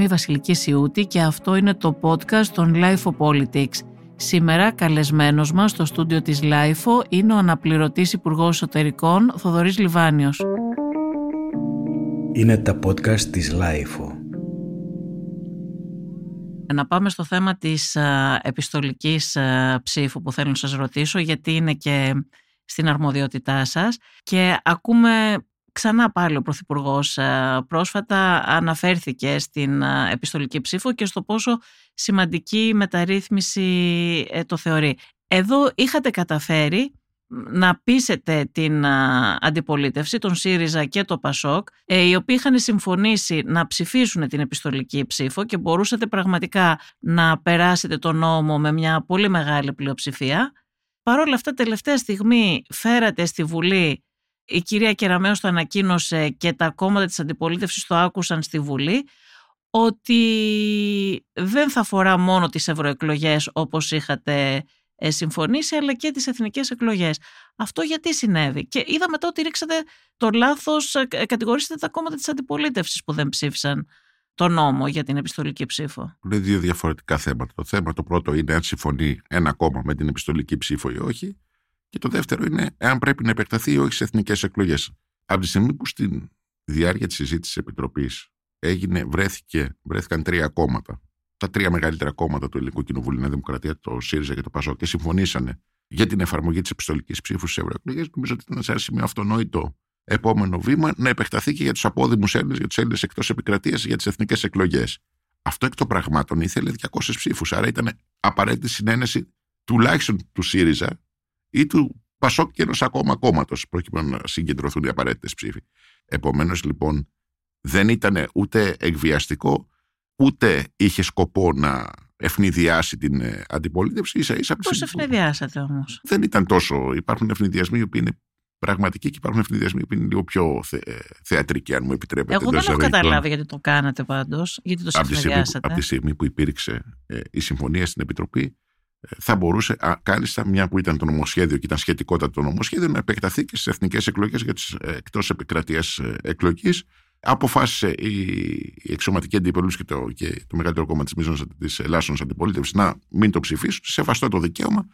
Είμαι η Βασιλική Σιούτη και αυτό είναι το podcast των Life Politics. Σήμερα καλεσμένος μας στο στούντιο της LIFO είναι ο αναπληρωτής Υπουργός Εσωτερικών Θοδωρής Λιβάνιος. Είναι τα podcast της LIFO. Να πάμε στο θέμα της επιστολικής ψήφου που θέλω να σας ρωτήσω γιατί είναι και στην αρμοδιότητά σας και ακούμε Ξανά πάλι ο Πρωθυπουργός ε, πρόσφατα αναφέρθηκε στην ε, επιστολική ψήφο και στο πόσο σημαντική μεταρρύθμιση ε, το θεωρεί. Εδώ είχατε καταφέρει να πείσετε την αντιπολίτευση, τον ΣΥΡΙΖΑ και το ΠΑΣΟΚ, οι οποίοι είχαν συμφωνήσει να ψηφίσουν την επιστολική ψήφο και μπορούσατε πραγματικά να περάσετε τον νόμο με μια πολύ μεγάλη πλειοψηφία. Παρ' όλα αυτά, τελευταία στιγμή φέρατε στη Βουλή η κυρία Κεραμέως το ανακοίνωσε και τα κόμματα της αντιπολίτευσης το άκουσαν στη Βουλή ότι δεν θα αφορά μόνο τις ευρωεκλογές όπως είχατε ε, συμφωνήσει αλλά και τις εθνικές εκλογές. Αυτό γιατί συνέβη; Και είδαμε μετά ότι ρίξατε το λάθος, ε, κατηγορήσετε τα κόμματα της αντιπολίτευσης που δεν ψήφισαν το νόμο για την επιστολική ψήφο. Είναι δύο διαφορετικά θέματα. Το θέμα το πρώτο είναι αν συμφωνεί ένα κόμμα με την επιστολική ψήφο ή όχι. Και το δεύτερο είναι εάν πρέπει να επεκταθεί ή όχι σε εθνικές εκλογές. Από τη στιγμή που στην διάρκεια της συζήτησης της Επιτροπής έγινε, βρέθηκε, βρέθηκαν τρία κόμματα, τα τρία μεγαλύτερα κόμματα του Ελληνικού Κοινοβουλίου, η Δημοκρατία, το ΣΥΡΙΖΑ και το ΠΑΣΟ, και συμφωνήσανε για την εφαρμογή της επιστολικής ψήφου στις ευρωεκλογές, νομίζω ότι ήταν ένα σημείο αυτονόητο επόμενο βήμα να επεκταθεί και για τους απόδημους Έλληνες, για τους Έλληνες εκτός επικρατείας, για τις εθνικές εκλογές. Αυτό εκ των πραγμάτων ήθελε 200 ψήφους. Άρα ήταν απαραίτητη συνένεση τουλάχιστον του ΣΥΡΙΖΑ ή του Πασόκ και ενός ακόμα κόμματος, προκειμένου να συγκεντρωθούν οι απαραίτητες ψήφοι. Επομένως, λοιπόν, δεν ήταν ούτε εκβιαστικό, ούτε είχε σκοπό να ευνηδιάσει την ε, αντιπολίτευση. σα ίσα Πώς ευνηδιάσατε όμως; Δεν ήταν τόσο. Υπάρχουν ευνηδιασμοί οι οποίοι είναι πραγματικοί και υπάρχουν ευνηδιασμοί που είναι λίγο πιο θε, ε, θεατρικοί, αν μου επιτρέπετε. Εγώ δεν έχω καταλάβει γιατί το κάνατε πάντως, γιατί το ευνηδιάσατε. Από τη στιγμή που υπήρξε ε, η συμφωνία στην Επιτροπή, θα μπορούσε κάλλιστα μια που ήταν το νομοσχέδιο και ήταν σχετικότατο το νομοσχέδιο να επεκταθεί και στις εθνικές εκλογές για τις ε, εκτός επικρατείας ε, εκλογής. Αποφάσισε η, η εξωματική αντιπολίτευση και το, και το μεγαλύτερο κόμμα της της Ελλάσσον Αντιπολίτευσης να μην το ψηφίσουν. Σεβαστό το δικαίωμα.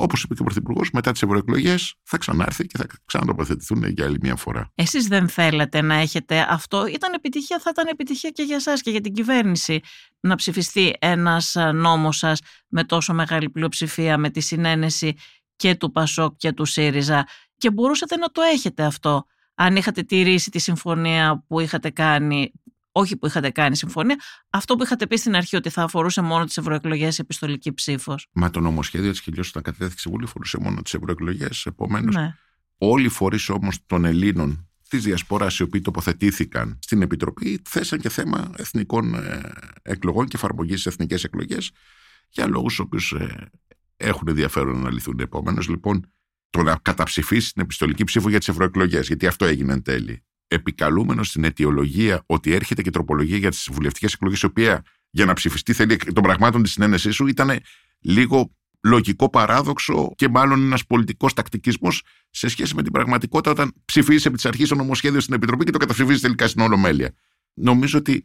Όπως είπε και ο Πρωθυπουργός, μετά τις ευρωεκλογές θα ξανάρθει και θα ξανατοποθετηθούν για άλλη μια φορά. Εσείς δεν θέλατε να έχετε αυτό; Ήταν επιτυχία, θα ήταν επιτυχία και για εσάς και για την κυβέρνηση να ψηφιστεί ένας νόμος σας με τόσο μεγάλη πλειοψηφία, με τη συνένεση και του Πασόκ και του ΣΥΡΙΖΑ. Και μπορούσατε να το έχετε αυτό αν είχατε τηρήσει τη συμφωνία που είχατε κάνει, όχι που είχατε κάνει συμφωνία, αυτό που είχατε πει στην αρχή ότι θα αφορούσε μόνο τις ευρωεκλογές επιστολική ψήφος. Μα το νομοσχέδιο της Χιλιό όταν κατέθεσε η Βουλή αφορούσε μόνο τις ευρωεκλογές. Επομένως, ναι. όλοι οι φορείς όμως των Ελλήνων της Διασποράς, οι οποίοι τοποθετήθηκαν στην Επιτροπή, θέσαν και θέμα εθνικών ε, εκλογών και εφαρμογής στις εθνικές εκλογές για λόγους του οποίους ε, έχουν ενδιαφέρον να λυθούν. Επομένως, λοιπόν, το να καταψηφίσει την επιστολική ψήφο για τις ευρωεκλογές, γιατί αυτό έγινε εν τέλει, επικαλούμενος στην αιτιολογία ότι έρχεται και τροπολογία για τις βουλευτικές εκλογές, η οποία για να ψηφιστεί θέλει των πραγμάτων της συνένεσής σου, ήταν λίγο λογικό παράδοξο και μάλλον ένας πολιτικός τακτικισμός σε σχέση με την πραγματικότητα όταν ψηφίζεις επί της αρχής το νομοσχέδιο στην Επιτροπή και το καταψηφίζεις τελικά στην Ολομέλεια. Νομίζω ότι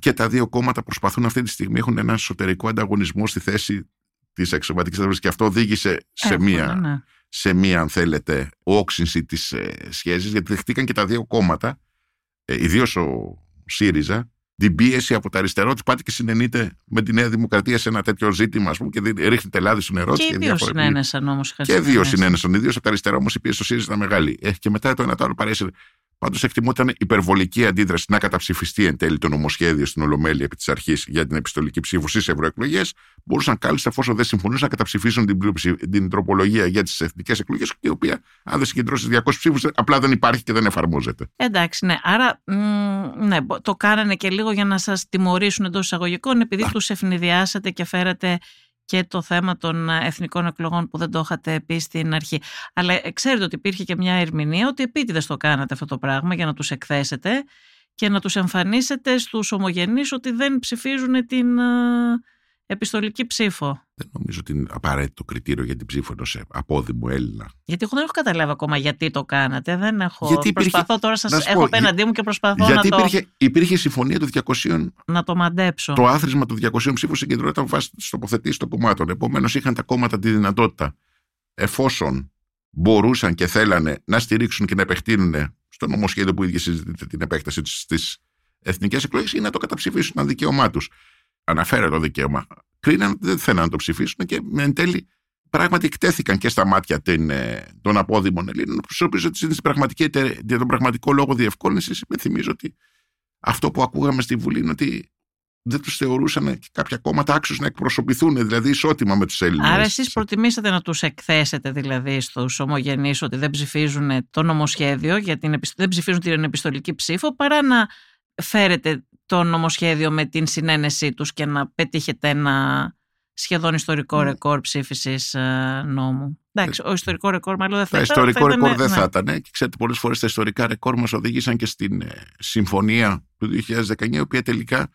και τα δύο κόμματα προσπαθούν αυτή τη στιγμή, έχουν ένα εσωτερικό ανταγωνισμό στη θέση της εξωματικής ανταγωνιστική και αυτό οδήγησε σε μία. Ναι σε μία, αν θέλετε, όξυνση της ε, σχέσης, γιατί δεχτήκαν και τα δύο κόμματα, ε, ιδίως ο ΣΥΡΙΖΑ, την πίεση από τα αριστερό ότι πάτε και συνενείτε με τη Νέα Δημοκρατία σε ένα τέτοιο ζήτημα, ας πούμε, και ρίχνετε λάδι στο νερό Και, και δύο συνένεσαν όμως. Και δύο συνένεσαν. Ιδίως από τα αριστερά όμως η πίεση στο ΣΥΡΙΖΑ ήταν μεγάλη. Ε, και μετά το ένα το άλλο παρέσει Πάντως εκτιμώ ότι ήταν υπερβολική αντίδραση να καταψηφιστεί εν τέλει το νομοσχέδιο στην Ολομέλεια επί της αρχής για την επιστολική ψήφου στις ευρωεκλογές. Μπορούσαν κάλλιστα, εφόσον δεν συμφωνούσαν, να καταψηφίσουν την, την τροπολογία για τις εθνικές εκλογές, η οποία, αν δεν συγκεντρώσει 200 ψήφους, απλά δεν υπάρχει και δεν εφαρμόζεται. Εντάξει, ναι. Άρα, ναι, το κάνανε και λίγο για να σας τιμωρήσουν εντός εισαγωγικών, επειδή τους ευνηδιάσατε και φέρατε και το θέμα των εθνικών εκλογών που δεν το είχατε πει στην αρχή. Αλλά ε, ξέρετε ότι υπήρχε και μια ερμηνεία ότι επίτηδες το κάνατε αυτό το πράγμα για να τους εκθέσετε και να τους εμφανίσετε στους ομογενείς ότι δεν ψηφίζουν την επιστολική ψήφο. Δεν νομίζω ότι είναι απαραίτητο κριτήριο για την ψήφο ενός απόδημου Έλληνα. Γιατί εγώ δεν έχω καταλάβει ακόμα γιατί το κάνατε. Δεν έχω. Γιατί προσπαθώ τώρα, σας έχω απέναντί μου και προσπαθώ γιατί να υπήρχε, το. υπήρχε συμφωνία του 200. Να το μαντέψω. Το άθροισμα του 200 ψήφου συγκεντρώταν βάσει της τοποθετήση των κομμάτων. Επομένως, είχαν τα κόμματα τη δυνατότητα, εφόσον μπορούσαν και θέλανε να στηρίξουν και να επεκτείνουν στο νομοσχέδιο που ήδη συζητείται την επέκταση στι εθνικές εκλογές ή να το καταψηφίσουν ένα δικαίωμά τους. Αναφέρε το δικαίωμα κρίναν ότι δεν θέλαν να το ψηφίσουν και εν τέλει πράγματι εκτέθηκαν και στα μάτια ε, των απόδημων Ελλήνων, τους οποίου για τον πραγματικό λόγο διευκόλυνσης, θυμίζω ότι αυτό που ακούγαμε στη Βουλή είναι ότι δεν τους θεωρούσαν και κάποια κόμματα άξιους να εκπροσωπηθούν, δηλαδή ισότιμα με τους Έλληνες. Άρα, εσείς προτιμήσατε να τους εκθέσετε δηλαδή στους ομογενείς ότι δεν ψηφίζουν το νομοσχέδιο, για την, δεν ψηφίζουν την επιστολική ψήφο, παρά να φέρετε το νομοσχέδιο με την συνένεσή τους και να πετύχετε ένα σχεδόν ιστορικό ναι. ρεκόρ ψήφισης ε, νόμου. Εντάξει, ο ιστορικό ρεκόρ μάλλον δεν θα ήταν. Το ιστορικό ρεκόρ δεν ναι. θα ήταν. Και ξέρετε, πολλές φορές τα ιστορικά ρεκόρ μας οδήγησαν και στην ε, συμφωνία του 2019, η οποία τελικά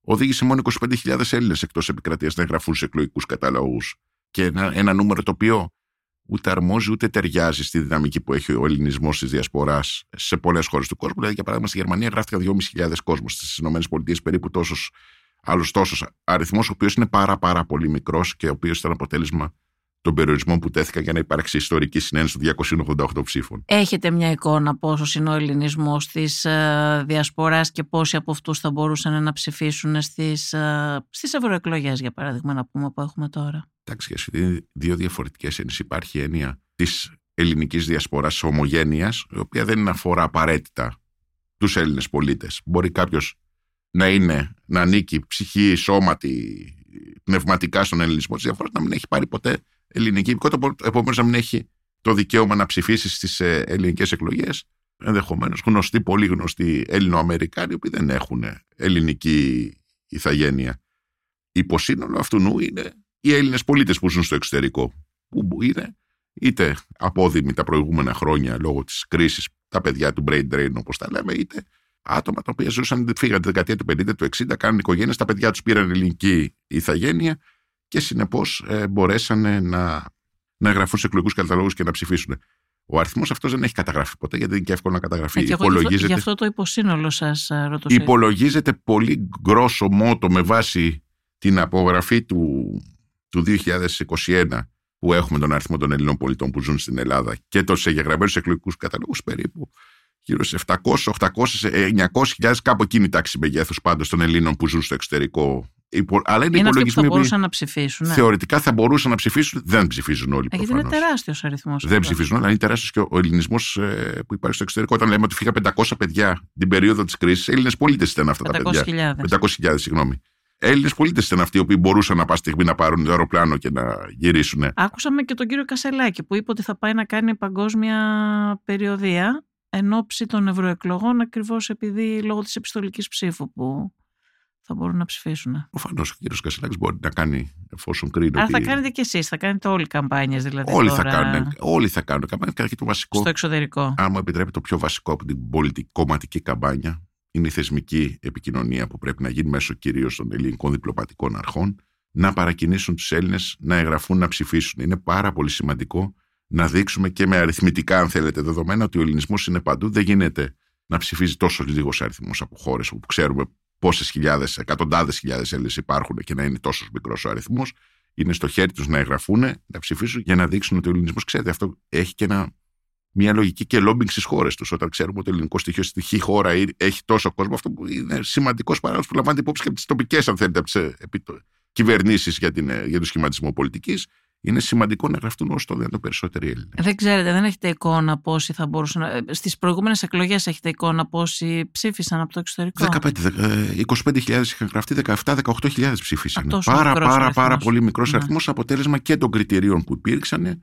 οδήγησε μόνο 25.000 Έλληνες εκτός επικρατείας να εγγραφούν σε εκλογικούς καταλόγους. Και ένα, ένα νούμερο το οποίο ούτε αρμόζει ούτε ταιριάζει στη δυναμική που έχει ο ελληνισμός της διασποράς σε πολλές χώρες του κόσμου. Δηλαδή, για παράδειγμα, στη Γερμανία γράφτηκαν 2.500 κόσμος, στις ΗΠΑ περίπου τόσος άλλο τόσος αριθμός, ο οποίος είναι πάρα, πάρα πολύ μικρός και ο οποίος ήταν αποτέλεσμα των περιορισμών που τέθηκαν για να υπάρξει ιστορική συνένεση των 288 ψήφων. Έχετε μια εικόνα πόσο είναι ο ελληνισμός της ε, διασποράς και πόσοι από αυτούς θα μπορούσαν να ψηφίσουν στις ε, ευρωεκλογές, για παράδειγμα, να πούμε που έχουμε τώρα; Εντάξει, είναι δύο διαφορετικές έννοιες. Υπάρχει έννοια της ελληνικής διασποράς ομογένειας, η οποία δεν αφορά απαραίτητα τους Έλληνες πολίτες. Μπορεί κάποιος να είναι, να ανήκει ψυχή, σώματι, πνευματικά στον ελληνισμό της διαφοράς, να μην έχει πάρει ποτέ ελληνική υπηκότητα, επομένως να μην έχει το δικαίωμα να ψηφίσει στις ε, ελληνικές εκλογές. Ενδεχομένως γνωστοί, πολύ γνωστοί Έλληνο-Αμερικάνοι, που δεν έχουν ελληνική ηθαγένεια. Υποσύνολο αυτού νου είναι οι Έλληνες πολίτες που ζουν στο εξωτερικό. Που είναι είτε απόδημοι τα προηγούμενα χρόνια λόγω της κρίσης, τα παιδιά του brain drain όπως τα λέμε, είτε άτομα τα οποία ζούσαν, φύγαν τη δεκαετία του 50, του 60, κάνουν οικογένειες, τα παιδιά τους πήραν ελληνική ηθαγένεια και συνεπώς ε, μπορέσαν να, να εγγραφούν σε εκλογικούς καταλόγου και να ψηφίσουν. Ο αριθμός αυτός δεν έχει καταγραφεί ποτέ, γιατί είναι και εύκολο να καταγραφεί. Ε, Υπολογίζεται... Γι' αυτό το υποσύνολο σας ε, ρωτώ. Υπολογίζεται πολύ γκρόσο μότο με βάση την απογραφή του, του 2021 που έχουμε τον αριθμό των Ελλήνων πολιτών που ζουν στην Ελλάδα και των εγγεγραμμένους εκλογικούς καταλόγους περίπου γύρω σε 700, 800, 900 κάπου εκείνη η τάξη μεγέθους πάντως των Ελλήνων που ζουν στο εξωτερικό. Αλλά είναι, είναι αυτοί που θα μπορούσαν να ψηφίσουν. Ναι. Θεωρητικά θα μπορούσαν να ψηφίσουν, δεν ψηφίζουν όλοι. Ε, γιατί είναι τεράστιος αριθμός. Δεν ψηφίζουν, αλλά είναι τεράστιος και ο ελληνισμός ε, που υπάρχει στο εξωτερικό. Όταν λέμε ότι φύγα 500 παιδιά την περίοδο της κρίσης, Έλληνες πολίτες ήταν αυτά τα παιδιά. 500.000, συγγνώμη. Έλληνες πολίτες ήταν αυτοί οι οποίοι μπορούσαν να πάνε στιγμή να πάρουν το αεροπλάνο και να γυρίσουν. Άκουσαμε και τον κύριο Κασελάκη που είπε ότι θα πάει να κάνει παγκόσμια περιοδία εν ώψη των ευρωεκλογών ακριβώς επειδή λόγω της επιστολικής ψήφου που θα μπορούν να ψηφίσουν. Προφανώς ο κύριος Κασελάκης μπορεί να κάνει εφόσον κρίνει. Αλλά θα κάνετε κι εσείς, θα κάνετε όλοι καμπάνιες δηλαδή. Όλοι τώρα... θα κάνουν. Όλοι θα κάνουν καμπάνιες. Και το βασικό. Στο εξωτερικό. Αν μου επιτρέπετε, το πιο βασικό από την πολιτική κομματική καμπάνια είναι η θεσμική επικοινωνία που πρέπει να γίνει μέσω κυρίως των ελληνικών διπλωματικών αρχών, να παρακινήσουν τους Έλληνες να εγγραφούν, να ψηφίσουν. Είναι πάρα πολύ σημαντικό να δείξουμε και με αριθμητικά, αν θέλετε, δεδομένα ότι ο ελληνισμός είναι παντού. Δεν γίνεται να ψηφίζει τόσο λίγος αριθμό από χώρες όπου ξέρουμε πόσες χιλιάδες, εκατοντάδες χιλιάδες Έλληνες υπάρχουν και να είναι τόσος μικρός ο αριθμός. Είναι στο χέρι τους να εγγραφούν, να ψηφίσουν για να δείξουν ότι ο ελληνισμός, ξέρετε, αυτό έχει και ένα μια λογική και λόμπινγκ στις χώρες τους. Όταν ξέρουμε ότι το ελληνικός στοιχείος στη χή χώρα έχει τόσο κόσμο, αυτό που είναι σημαντικός παράγοντας που λαμβάνεται υπόψη και από τις τοπικές, αν θέλετε, κυβερνήσεις για, για το σχηματισμό πολιτικής. Είναι σημαντικό να γραφτούν όσο το δυνατόν περισσότεροι Έλληνες. Δεν ξέρετε, δεν έχετε εικόνα πόσοι θα μπορούσαν. Ε, Στις προηγούμενες εκλογές έχετε εικόνα πόσοι ψήφισαν από το εξωτερικό; 15, 25.000 ε, είχαν γραφτεί, 17-18.000 ψήφισαν. Πάρα, πάρα, πάρα πολύ μικρός ναι. αριθμός αποτέλεσμα και των κριτηρίων που υπήρξαν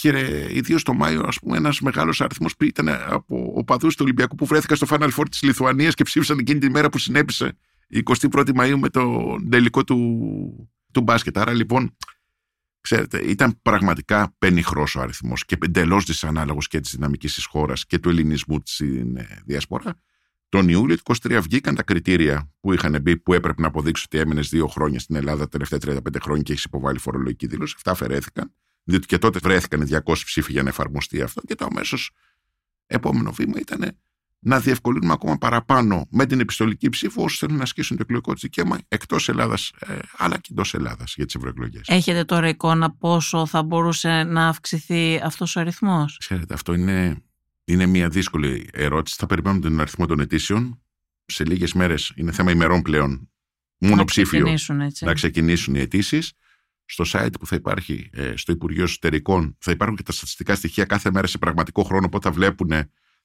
και ιδίως το Μάιο, ας πούμε, ένας μεγάλος αριθμός που ήταν από οπαδούς του Ολυμπιακού που βρέθηκαν στο Final Four της Λιθουανίας και ψήφισαν εκείνη τη μέρα που συνέπεισε η 21η Μαου με το τελικό του, του μπάσκετ. Άρα λοιπόν, ξέρετε, ήταν πραγματικά πενιχρός ο αριθμός και εντελώς δυσανάλογος και της δυναμικής της χώρας και του ελληνισμού στην ε, διασπορά. Τον Ιούλιο του 23 βγήκαν τα κριτήρια που είχαν μπει που έπρεπε να αποδείξει ότι έμεινε δύο χρόνια στην Ελλάδα τα τελευταία 35 χρόνια και έχεις υποβάλει φορολογική δήλωση. Αυτά αφαιρέθηκαν. Διότι και τότε βρέθηκαν 200 ψήφοι για να εφαρμοστεί αυτό. Και το αμέσως επόμενο βήμα ήταν να διευκολύνουμε ακόμα παραπάνω με την επιστολική ψήφο όσους θέλουν να ασκήσουν το εκλογικό τους δικαίωμα εκτός Ελλάδας ε, αλλά και εντός Ελλάδας για τις ευρωεκλογές. Έχετε τώρα εικόνα πόσο θα μπορούσε να αυξηθεί αυτός ο αριθμός; Ξέρετε, αυτό είναι, είναι μια δύσκολη ερώτηση. Θα περιμένουμε τον αριθμό των αιτήσεων. Σε λίγες μέρες είναι θέμα ημερών πλέον. Μονοψήφιο. Να να ξεκινήσουν οι αιτήσεις. Στο site που θα υπάρχει ε, στο Υπουργείο Εσωτερικών θα υπάρχουν και τα στατιστικά στοιχεία κάθε μέρα σε πραγματικό χρόνο. Οπότε θα βλέπουν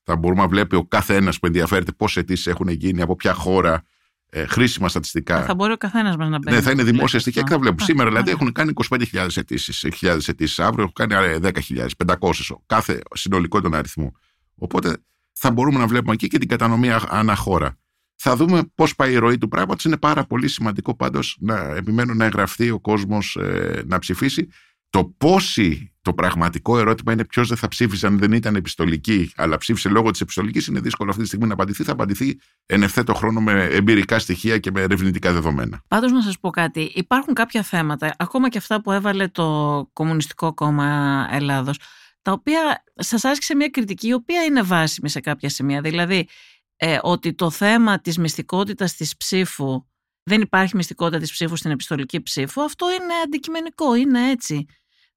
θα μπορούμε να βλέπει ο κάθε ένα που ενδιαφέρεται πόσες αιτήσεις έχουν γίνει, από ποια χώρα, ε, χρήσιμα στατιστικά. Θα μπορεί ο καθένας μας να μπαίνει. Ναι, θα είναι δημόσια στοιχεία και θα βλέπουμε. Σήμερα δηλαδή έχουν κάνει 25.000 αιτήσεις, 6.000 αιτήσεις. Αύριο έχουν κάνει 10.000, 500, κάθε συνολικό τον αριθμό. Οπότε θα μπορούμε να βλέπουμε εκεί και την κατανομή ανά χώρα. Θα δούμε πώς πάει η ροή του πράγματος. Είναι πάρα πολύ σημαντικό πάντως να επιμένω να εγγραφεί ο κόσμος ε, να ψηφίσει. Το πόσοι το πραγματικό ερώτημα είναι ποιος δεν θα ψήφισε αν δεν ήταν επιστολική, αλλά ψήφισε λόγω της επιστολικής. Είναι δύσκολο αυτή τη στιγμή να απαντηθεί. Θα απαντηθεί εν ευθέτω χρόνο με εμπειρικά στοιχεία και με ερευνητικά δεδομένα. Πάντως, να σας πω κάτι. Υπάρχουν κάποια θέματα, ακόμα και αυτά που έβαλε το Κομμουνιστικό Κόμμα Ελλάδος, τα οποία σας άσκησε μια κριτική, η οποία είναι βάσιμη σε κάποια σημεία. Δηλαδή, ε, ότι το θέμα της μυστικότητας της ψήφου. Δεν υπάρχει μυστικότητα της ψήφου στην επιστολική ψήφο. Αυτό είναι αντικειμενικό, είναι έτσι.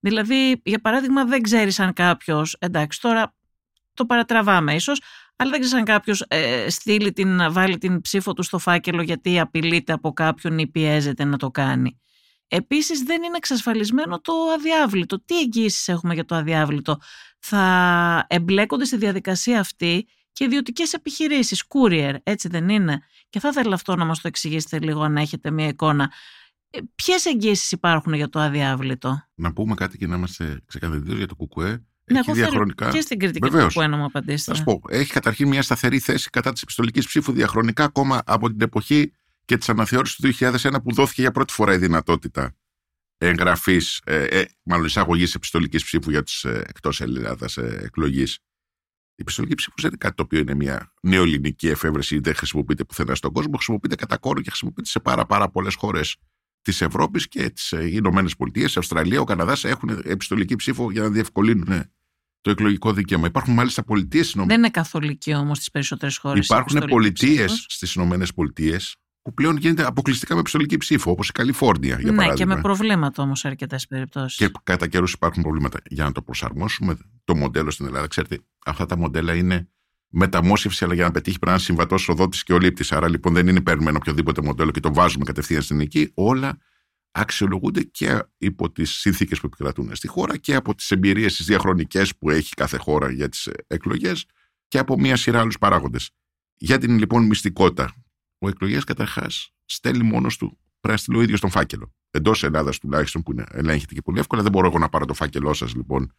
Δηλαδή, για παράδειγμα, δεν ξέρεις αν κάποιος. Εντάξει, τώρα το παρατραβάμε ίσως, αλλά δεν ξέρεις αν κάποιος ε, στείλει την, βάλει την ψήφο του στο φάκελο γιατί απειλείται από κάποιον ή πιέζεται να το κάνει. Επίσης, δεν είναι εξασφαλισμένο το αδιάβλητο. Τι εγγύσει έχουμε για το αδιάβλητο; Θα εμπλέκονται στη διαδικασία αυτή και ιδιωτικές επιχειρήσεις, courier, έτσι δεν είναι; Και θα ήθελα αυτό να μας το εξηγήσετε λίγο, αν έχετε μια εικόνα. Ε, Ποιες εγγύσεις υπάρχουν για το αδιάβλητο; Να πούμε κάτι και να είμαστε ξεκαθαριστικοί για το ΚΚΕ. Ναι, έχει διαχρονικά. Και στην κριτική του ΚΚΕ να μου απαντήσετε. Θα πω. Έχει καταρχήν μια σταθερή θέση κατά της επιστολικής ψήφου διαχρονικά ακόμα από την εποχή και της αναθεώρησης του 2001 που δόθηκε για πρώτη φορά η δυνατότητα εγγραφής, ε, ε, μάλλον εισαγωγής επιστολικής ψήφου για τις ε, εκτός Ελλάδας ε, εκλογής. Η επιστολική ψήφος δεν είναι κάτι το οποίο είναι μια νεοελληνική εφεύρεση ή δεν χρησιμοποιείται πουθενά στον κόσμο. Χρησιμοποιείται κατά κόρο και χρησιμοποιείται σε πάρα, πάρα πολλές χώρες της Ευρώπης και τις ε, Ηνωμένες Πολιτείες, η Αυστραλία, ο Καναδάς έχουν επιστολική ψήφο για να διευκολύνουν το εκλογικό δικαίωμα. Υπάρχουν μάλιστα πολιτείες. Δεν είναι καθολική όμως στις περισσότερες χώρες. Υπάρχουν πολιτείες στις Ηνωμένες Πολιτείες που πλέον γίνεται αποκλειστικά με επιστολική ψήφο, όπως η Καλιφόρνια, για ναι, παράδειγμα. Ναι, και με προβλήματα όμως σε αρκετές περιπτώσεις. Και κατά καιρούς υπάρχουν προβλήματα. Για να το προσαρμόσουμε το μοντέλο στην Ελλάδα, ξέρετε, αυτά τα μοντέλα είναι μεταμόσχευση, αλλά για να πετύχει πρέπει να είναι συμβατός ο και ο λήπτη. Άρα λοιπόν δεν είναι παίρνουμε ένα οποιοδήποτε μοντέλο και το βάζουμε κατευθείαν στην εκεί. Όλα αξιολογούνται και υπό τις συνθήκες που επικρατούν στη χώρα και από τις εμπειρίες τις διαχρονικές που έχει κάθε χώρα για τις εκλογές και από μία σειρά άλλους παράγοντες. Για την λοιπόν μυστικότητα, ο εκλογές καταρχάς στέλνει μόνος του πρέπει να στείλει ο ίδιος τον φάκελο. Εντός Ελλάδας τουλάχιστον που ελέγχεται και πολύ εύκολα. Δεν μπορώ εγώ να πάρω το φάκελό σας λοιπόν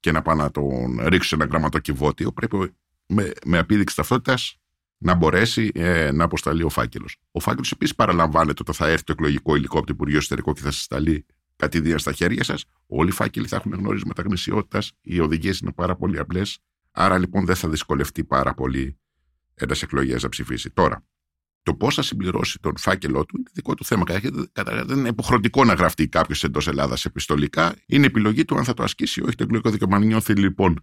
και να πάω να τον ρίξω σε ένα γραμματοκιβώτιο. Πρέπει με, με απίδειξη ταυτότητας να μπορέσει ε, να αποσταλεί ο φάκελος. Ο φάκελος επίσης παραλαμβάνεται όταν θα έρθει το εκλογικό υλικό από το Υπουργείο Εσωτερικό και θα σας σταλεί κατηδία στα χέρια σας. Όλοι οι φάκελοι θα έχουν γνώρισματα γνησιότητας. Οι οδηγίες είναι πάρα πολύ απλές. Άρα λοιπόν δεν θα δυσκολευτεί πάρα πολύ ένας εκλογέας να ψηφίσει. Τώρα, το πώς θα συμπληρώσει τον φάκελό του είναι δικό του θέμα. Καταρχά, δεν είναι υποχρεωτικό να γραφτεί κάποιος εντός Ελλάδας επιστολικά. Είναι επιλογή του αν θα το ασκήσει ή όχι το εκλογικό δικαίωμα. Αν νιώθει λοιπόν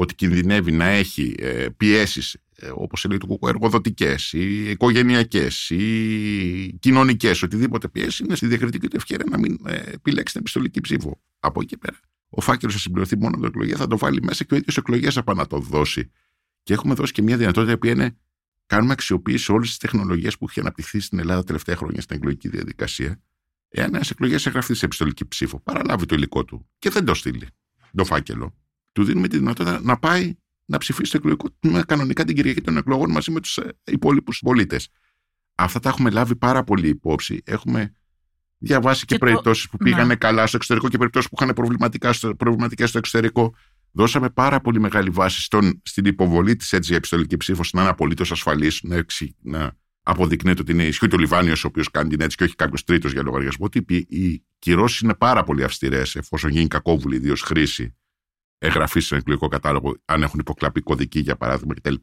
ότι κινδυνεύει να έχει ε, πιέσεις, ε, όπως λέει το κουκού, εργοδοτικές ή οικογενειακές ή κοινωνικές, οτιδήποτε πιέσεις, είναι στη διακριτική του ευκαιρία να μην ε, επιλέξει την επιστολική ψήφο. Από εκεί πέρα. Ο φάκελος θα συμπληρωθεί μόνο με την εκλογία, θα το βάλει μέσα και ο ίδιος εκλογές θα πάει να το δώσει. Και έχουμε δώσει και μια δυνατότητα που είναι κάνουμε αξιοποίηση όλες τις τεχνολογίες που έχει αναπτυχθεί στην Ελλάδα τα τελευταία χρόνια στην εκλογική διαδικασία. Εάν ένας εκλογές εγγραφεί σε επιστολική ψήφο, παραλάβει το υλικό του και δεν το στείλει το φάκελο, του δίνουμε τη δυνατότητα να πάει να ψηφίσει το εκλογικό τμήμα κανονικά την Κυριακή των εκλογών μαζί με τους ε, υπόλοιπους πολίτες. Αυτά τα έχουμε λάβει πάρα πολύ υπόψη. Έχουμε διαβάσει και, και περιπτώσεις που πήγανε ναι. καλά στο εξωτερικό και περιπτώσεις που είχαν προβληματικές στο εξωτερικό. Δώσαμε πάρα πολύ μεγάλη βάση στον, στην υποβολή της έτσι επιστολική ψήφος να είναι απολύτως ασφαλής, να, να αποδεικνύεται ότι είναι ισχύει το Λιβάνιος ο οποίος κάνει την έτσι και όχι κάποιος τρίτος για λογαριασμό. Ότι οι κυρώσεις είναι πάρα πολύ αυστηρές εφόσον γίνει κακόβουλη ιδίως χρήση εγγραφή στον εκλογικό κατάλογο, αν έχουν υποκλαπεί κωδική για παράδειγμα κτλ.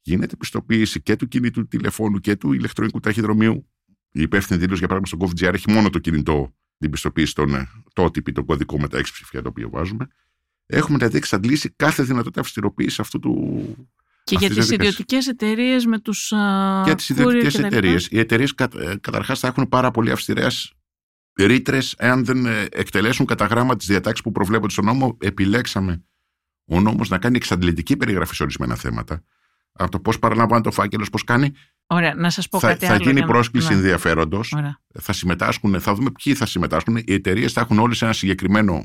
γίνεται πιστοποίηση και του κινητού τηλεφώνου και του ηλεκτρονικού ταχυδρομείου. Η υπεύθυνη δήλωση, για παράδειγμα, στον GovGR έχει μόνο το κινητό, την πιστοποίηση, τον, ε, το OTP, τον κωδικό με τα έξι ψηφιά το οποίο βάζουμε. Έχουμε δηλαδή εξαντλήσει κάθε δυνατότητα αυστηροποίησης αυτού του. Και για τις ιδιωτικές εταιρείες με τους. Για τις ιδιωτικές εταιρείες. Οι εταιρείες ε, καταρχάς θα έχουν πάρα πολύ αυστηρές ρήτρες εάν δεν ε, εκτελέσουν κατά γράμμα τις διατάξεις που προβλέπονται στον νόμο. Επιλέξαμε ο νόμος να κάνει εξαντλητική περιγραφή σε ορισμένα θέματα. Από το πώς παραλαμβάνει το φάκελος, πώς κάνει. Ωραία, να σας πω θα, κάτι θα άλλο. Θα γίνει πρόσκληση ναι. ενδιαφέροντος. Θα συμμετάσχουν, θα δούμε ποιοι θα συμμετάσχουν. Οι εταιρείες θα έχουν όλες ένα συγκεκριμένο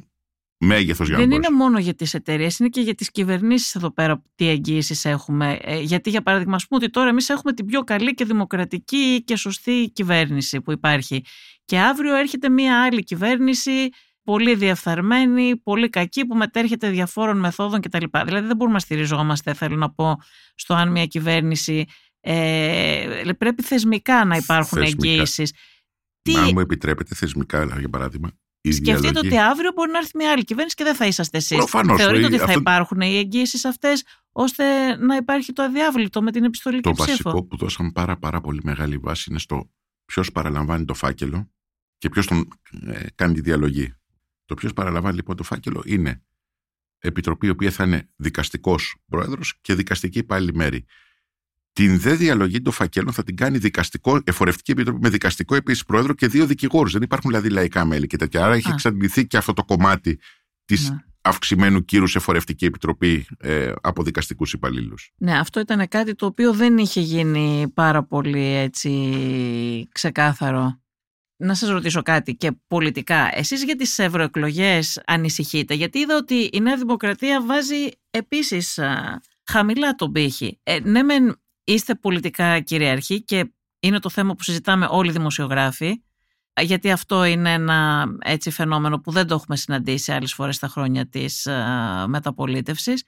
μέγεθος για Δεν είναι μόνο για τις εταιρείες, είναι και για τις κυβερνήσεις εδώ πέρα τι εγγύησεις έχουμε. Ε, γιατί, για παράδειγμα, ας πούμε ότι τώρα εμείς έχουμε την πιο καλή και δημοκρατική και σωστή κυβέρνηση που υπάρχει. Και αύριο έρχεται μία άλλη κυβέρνηση πολύ διεφθαρμένη, πολύ κακή, που μετέρχεται διαφόρων μεθόδων κτλ. Δηλαδή δεν μπορούμε να στηριζόμαστε, θέλω να πω, στο αν μια κυβέρνηση ε, πρέπει θεσμικά να υπάρχουν εγγύησεις. Τι... Αν μου επιτρέπετε θεσμικά, για παράδειγμα. Σκεφτείτε διαλογή... ότι αύριο μπορεί να έρθει μια άλλη κυβέρνηση και δεν θα είσαστε εσείς. Θεωρείτε ότι θα υπάρχουν οι εγγύησει αυτές ώστε να υπάρχει το αδιάβλητο με την επιστολική το ψήφο. Το βασικό που δώσαμε πάρα, πάρα πολύ μεγάλη βάση είναι στο ποιος παραλαμβάνει το φάκελο και ποιος τον ε, κάνει τη διαλογή. Το ποιος παραλαμβάνει λοιπόν το φάκελο είναι επιτροπή η οποία θα είναι δικαστικός πρόεδρος και δικαστική υπάλληλη μέρη. Την δε διαλογή των φακέλων θα την κάνει δικαστικό, εφορευτική επιτροπή με δικαστικό επίσης πρόεδρο και δύο δικηγόρους. Δεν υπάρχουν δηλαδή λαϊκά μέλη και τέτοια. Άρα έχει εξαντληθεί και αυτό το κομμάτι της ναι. αυξημένου κύρους σε εφορευτική επιτροπή ε, από δικαστικούς υπαλλήλους. Ναι, αυτό ήταν κάτι το οποίο δεν είχε γίνει πάρα πολύ έτσι ξεκάθαρο να σας ρωτήσω κάτι και πολιτικά. Εσείς για τις ευρωεκλογές ανησυχείτε, γιατί είδα ότι η Νέα Δημοκρατία βάζει επίσης χαμηλά τον πύχη. Ε, ναι μεν είστε πολιτικά κυριαρχοί και είναι το θέμα που συζητάμε όλοι οι δημοσιογράφοι, γιατί αυτό είναι ένα έτσι φαινόμενο που δεν το έχουμε συναντήσει άλλες φορές στα χρόνια της α, μεταπολίτευσης,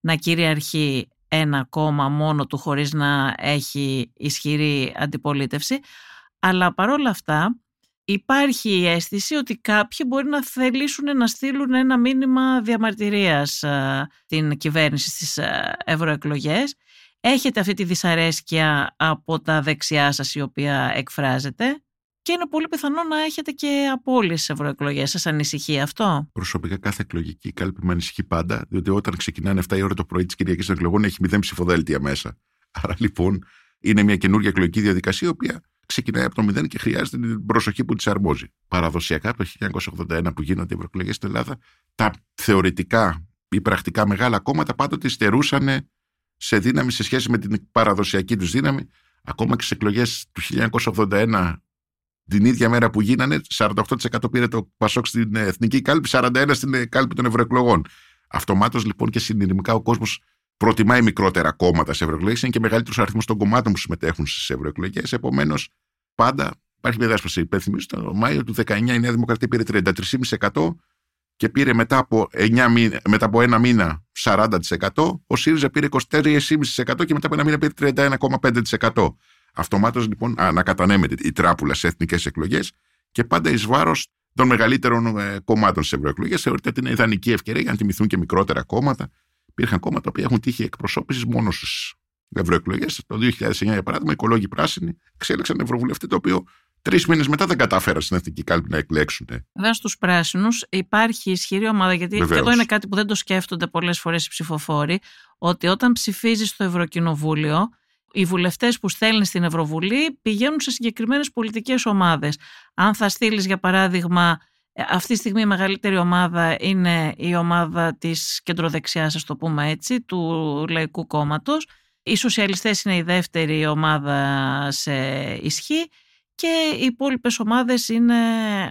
να κυριαρχεί ένα κόμμα μόνο του χωρίς να έχει ισχυρή αντιπολίτευση. Αλλά παρόλα αυτά υπάρχει η αίσθηση ότι κάποιοι μπορεί να θελήσουν να στείλουν ένα μήνυμα διαμαρτυρίας στην κυβέρνηση στις ευρωεκλογές. Έχετε αυτή τη δυσαρέσκεια από τα δεξιά σας η οποία εκφράζεται και είναι πολύ πιθανό να έχετε και από όλες τις ευρωεκλογές. Σας ανησυχεί αυτό; Προσωπικά, κάθε εκλογική κάλπη με ανησυχεί πάντα, διότι όταν ξεκινάνε 7 η ώρα το πρωί της Κυριακής των εκλογών έχει μηδέν ψηφοδέλτια μέσα. Άρα λοιπόν είναι μια καινούργια εκλογική διαδικασία, η οποία ξεκινάει από το μηδέν και χρειάζεται την προσοχή που της αρμόζει. Παραδοσιακά από το 1981 που γίνονται οι ευρωεκλογές στην Ελλάδα, τα θεωρητικά ή πρακτικά μεγάλα κόμματα πάντοτε στερούσαν σε δύναμη σε σχέση με την παραδοσιακή τους δύναμη. Ακόμα και στις εκλογές του 1981, την ίδια μέρα που γίνανε, 48% πήρε το Πασόκ στην εθνική κάλπη, 41% στην κάλπη των ευρωεκλογών. Αυτομάτως λοιπόν και συνειδημικά ο κόσμος προτιμάει μικρότερα κόμματα σε ευρωεκλογές. Είναι και μεγαλύτερος αριθμός των κομμάτων που συμμετέχουν στις ευρωεκλογές. Επομένως, πάντα υπάρχει μια δέσπαση. Υπενθυμίζω, το Μάιο του 19 η Νέα Δημοκρατία πήρε 33,5% και πήρε μετά από, 9 μήνα, μετά από ένα μήνα 40%. Ο ΣΥΡΙΖΑ πήρε 23,5% και μετά από ένα μήνα πήρε 31,5%. Αυτομάτως λοιπόν ανακατανέμεται η τράπουλα σε εθνικές εκλογές και πάντα εις βάρος των μεγαλύτερων ε, κομμάτων στις ευρωεκλογές. Θεωρείται ότι είναι ιδανική ευκαιρία για να τιμηθούν και μικρότερα κόμματα. Υπήρχαν κόμματα που έχουν τύχει εκπροσώπησης μόνος στις ευρωεκλογές. Το 2009, για παράδειγμα, οι οικολόγοι πράσινοι εξέλεξαν ευρωβουλευτή, το οποίο τρεις μήνες μετά δεν κατάφεραν στην εθνική κάλπη να εκλέξουν. Βέβαια, στους πράσινους υπάρχει ισχυρή ομάδα, γιατί Βεβαίως. και εδώ είναι κάτι που δεν το σκέφτονται πολλές φορές οι ψηφοφόροι, ότι όταν ψηφίζεις στο Ευρωκοινοβούλιο, οι βουλευτές που στέλνεις στην Ευρωβουλή πηγαίνουν σε συγκεκριμένες πολιτικές ομάδες. Αν θα στείλεις, για παράδειγμα, αυτή τη στιγμή η μεγαλύτερη ομάδα είναι η ομάδα της κεντροδεξιάς, ας το πούμε έτσι, του Λαϊκού Κόμματος. Οι σοσιαλιστές είναι η δεύτερη ομάδα σε ισχύ και οι υπόλοιπες ομάδες είναι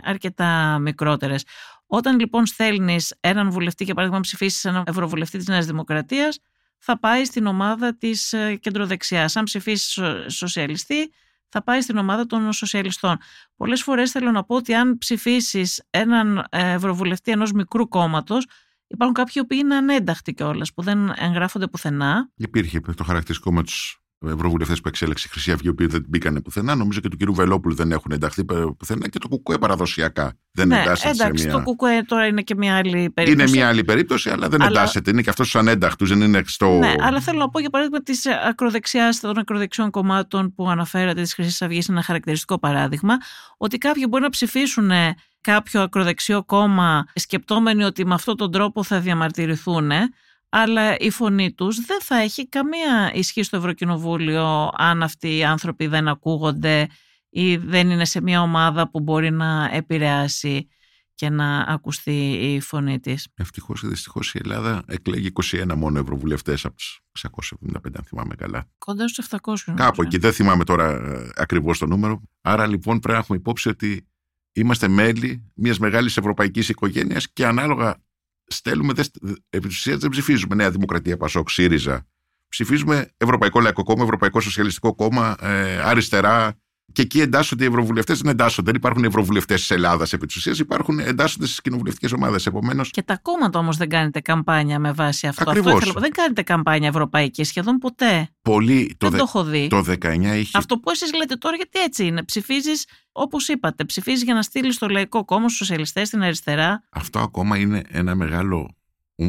αρκετά μικρότερες. Όταν λοιπόν στέλνεις έναν βουλευτή, για παράδειγμα ψηφίσεις έναν ευρωβουλευτή της Νέας Δημοκρατίας, θα πάει στην ομάδα της ε, κεντροδεξιάς. Αν ψηφίσεις σοσιαλιστή, θα πάει στην ομάδα των σοσιαλιστών. Πολλές φορές θέλω να πω ότι αν ψηφίσεις έναν ε, ευρωβουλευτή ενός μικρού κόμματος, υπάρχουν κάποιοι που είναι ανένταχτοι κιόλας, που δεν εγγράφονται πουθενά. Υπήρχε το χαρακτηριστικό με τους ευρωβουλευτές που εξέλεξε η Χρυσή Αυγή, οι οποίοι δεν μπήκαν πουθενά. Νομίζω και του κ. Βελόπουλου δεν έχουν ενταχθεί πουθενά και το Κουκουέ παραδοσιακά δεν ναι, εντάσσεται. Εντάξει, σε μια... το Κουκουέ τώρα είναι και μια άλλη περίπτωση. Είναι μια άλλη περίπτωση, αλλά δεν αλλά... εντάσσεται. Είναι και αυτός στου ανένταχτου, δεν είναι στο. Ναι, αλλά θέλω να πω για παράδειγμα της ακροδεξιάς των ακροδεξιών κομμάτων που αναφέρατε της Χρυσής Αυγής, ένα χαρακτηριστικό παράδειγμα, ότι κάποιοι μπορεί να ψηφίσουν κάποιο ακροδεξιό κόμμα σκεπτόμενοι ότι με αυτόν τον τρόπο θα διαμαρτυρηθούν αλλά η φωνή τους δεν θα έχει καμία ισχύ στο Ευρωκοινοβούλιο αν αυτοί οι άνθρωποι δεν ακούγονται ή δεν είναι σε μια ομάδα που μπορεί να επηρεάσει και να ακουστεί η φωνή της. Ευτυχώς ή δυστυχώς η Ελλάδα εκλέγει 21 μόνο ευρωβουλευτές από τους 675 αν θυμάμαι καλά. Κοντά στους 700. Κάπου εκεί δεν θυμάμαι τώρα ε, ακριβώς το νούμερο. Άρα λοιπόν πρέπει να έχουμε υπόψη ότι είμαστε μέλη μιας μεγάλης ευρωπαϊκής οικογένειας και ανάλογα στέλνουμε, επί της ουσίας δεν ψηφίζουμε Νέα Δημοκρατία, Πασόκ, ΣΥΡΙΖΑ. Ψηφίζουμε Ευρωπαϊκό Λαϊκό Κόμμα, Ευρωπαϊκό Σοσιαλιστικό Κόμμα, ε, αριστερά. Και εκεί εντάσσονται οι ευρωβουλευτές. Δεν εντάσσονται. Δεν υπάρχουν ευρωβουλευτές της Ελλάδας επί της ουσίας. Υπάρχουν εντάσσονται στις κοινοβουλευτικές ομάδες. Επομένως... Και τα κόμματα όμως δεν κάνετε καμπάνια με βάση αυτό. Ακριβώς. αυτό δεν κάνετε καμπάνια ευρωπαϊκή σχεδόν ποτέ. Πολύ. Δεν το, το έχω δει. Το 19 είχε. Αυτό που εσείς λέτε τώρα, γιατί έτσι είναι. Ψηφίζεις, όπως είπατε, ψηφίζεις για να στείλεις το Λαϊκό Κόμμα, στους σοσιαλιστές, στην αριστερά. Αυτό ακόμα είναι ένα μεγάλο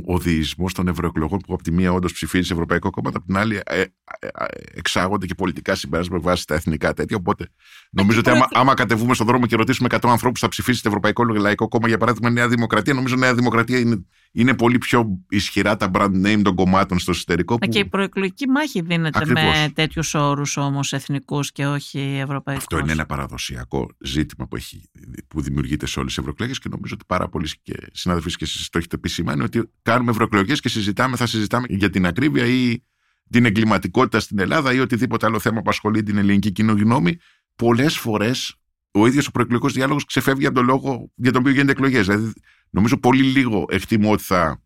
ο διεισμός των ευρωεκλογών που από τη μία όντως ψηφίζει Ευρωπαϊκό Κόμμα, από την άλλη ε, ε, ε, εξάγονται και πολιτικά συμπεράσματα με βάση τα εθνικά τέτοια. Οπότε νομίζω ότι άμα, άμα κατεβούμε στον δρόμο και ρωτήσουμε 100 ανθρώπους θα ψηφίσει το Ευρωπαϊκό Λαϊκό Κόμμα, για παράδειγμα Νέα Δημοκρατία, νομίζω Νέα Δημοκρατία είναι, είναι πολύ πιο ισχυρά τα brand name των κομμάτων στο εσωτερικό. Που... Και η προεκλογική μάχη δίνεται Ακριβώς. με τέτοιους όρους όμως εθνικούς και όχι ευρωπαϊκούς; Αυτό είναι ένα παραδοσιακό ζήτημα που, έχει, που δημιουργείται σε όλες τις ευρωεκλογές και νομίζω ότι πάρα πολλοί και συνάδελφοι και εσείς το έχετε επισημάνει ότι κάνουμε ευρωεκλογές και συζητάμε, θα συζητάμε για την ακρίβεια ή την εγκληματικότητα στην Ελλάδα ή οτιδήποτε άλλο θέμα που ασχολεί την ελληνική κοινή γνώμη. Πολλές φορές ο ίδιος ο προεκλογικός διάλογος ξεφεύγει από τον λόγο για τον οποίο γίνονται εκλογές. Δηλαδή, νομίζω πολύ λίγο εκτιμώ ότι θα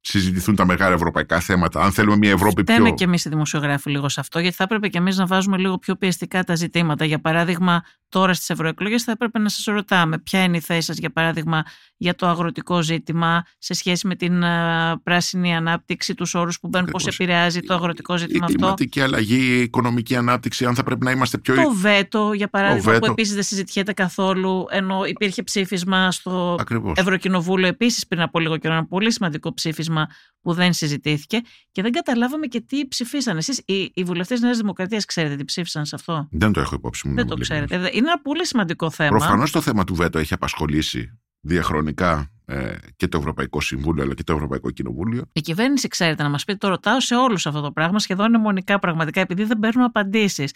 συζητηθούν τα μεγάλα ευρωπαϊκά θέματα. Αν θέλουμε μια Ευρώπη Φταίμε πιο. Φταίμε και εμείς οι δημοσιογράφοι λίγο σε αυτό, γιατί θα έπρεπε και εμείς να βάζουμε λίγο πιο πιεστικά τα ζητήματα. Για παράδειγμα, τώρα στις ευρωεκλογές θα έπρεπε να σας ρωτάμε ποια είναι η θέση σας, για παράδειγμα, για το αγροτικό ζήτημα σε σχέση με την uh, πράσινη ανάπτυξη, τους όρους που μπαίνουν, πώς επηρεάζει το αγροτικό ζήτημα η αυτό. Η κλιματική αλλαγή, η οικονομική ανάπτυξη, αν θα πρέπει να είμαστε πιο. Το βέτο, για παράδειγμα, που επίσης δεν συζητιέται καθόλου, ενώ υπήρχε ψήφισμα στο Ακριβώς. Ευρωκοινοβούλιο επίσης πριν από λίγο καιρό, ένα πολύ σημαντικό ψήφισμα που δεν συζητήθηκε και δεν καταλάβαμε και τι ψηφίσαν. Εσείς, οι, οι βουλευτές Νέας Δημοκρατίας, ξέρετε τι ψήφισαν σε αυτό; Δεν το έχω υπόψη μου. Δεν το ξέρετε. Είναι ένα πολύ σημαντικό θέμα. Προφανώς το θέμα του ΒΕΤΟ έχει απασχολήσει διαχρονικά ε, και το Ευρωπαϊκό Συμβούλιο αλλά και το Ευρωπαϊκό Κοινοβούλιο. Η κυβέρνηση, ξέρετε, να μας πείτε, το ρωτάω σε όλους αυτό το πράγμα, σχεδόν αιμονικά πραγματικά, επειδή δεν παίρνουν απαντήσεις.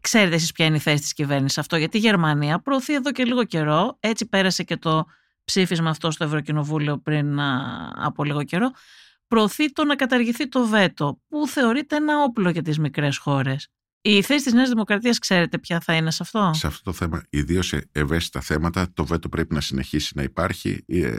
Ξέρετε εσείς ποια είναι η θέση της κυβέρνησης αυτό, γιατί η Γερμανία προωθεί εδώ και λίγο καιρό, έτσι πέρασε και το ψήφισμα αυτό στο Ευρωκοινοβούλιο πριν α, από λίγο καιρό, προωθεί το να καταργηθεί το βέτο, που θεωρείται ένα όπλο για τις μικρές χώρες. Η θέση της Νέας Δημοκρατίας ξέρετε ποια θα είναι σε αυτό; Σε αυτό το θέμα, ιδίως σε ευαίσθητα θέματα, το βέτο πρέπει να συνεχίσει να υπάρχει, ε, ε,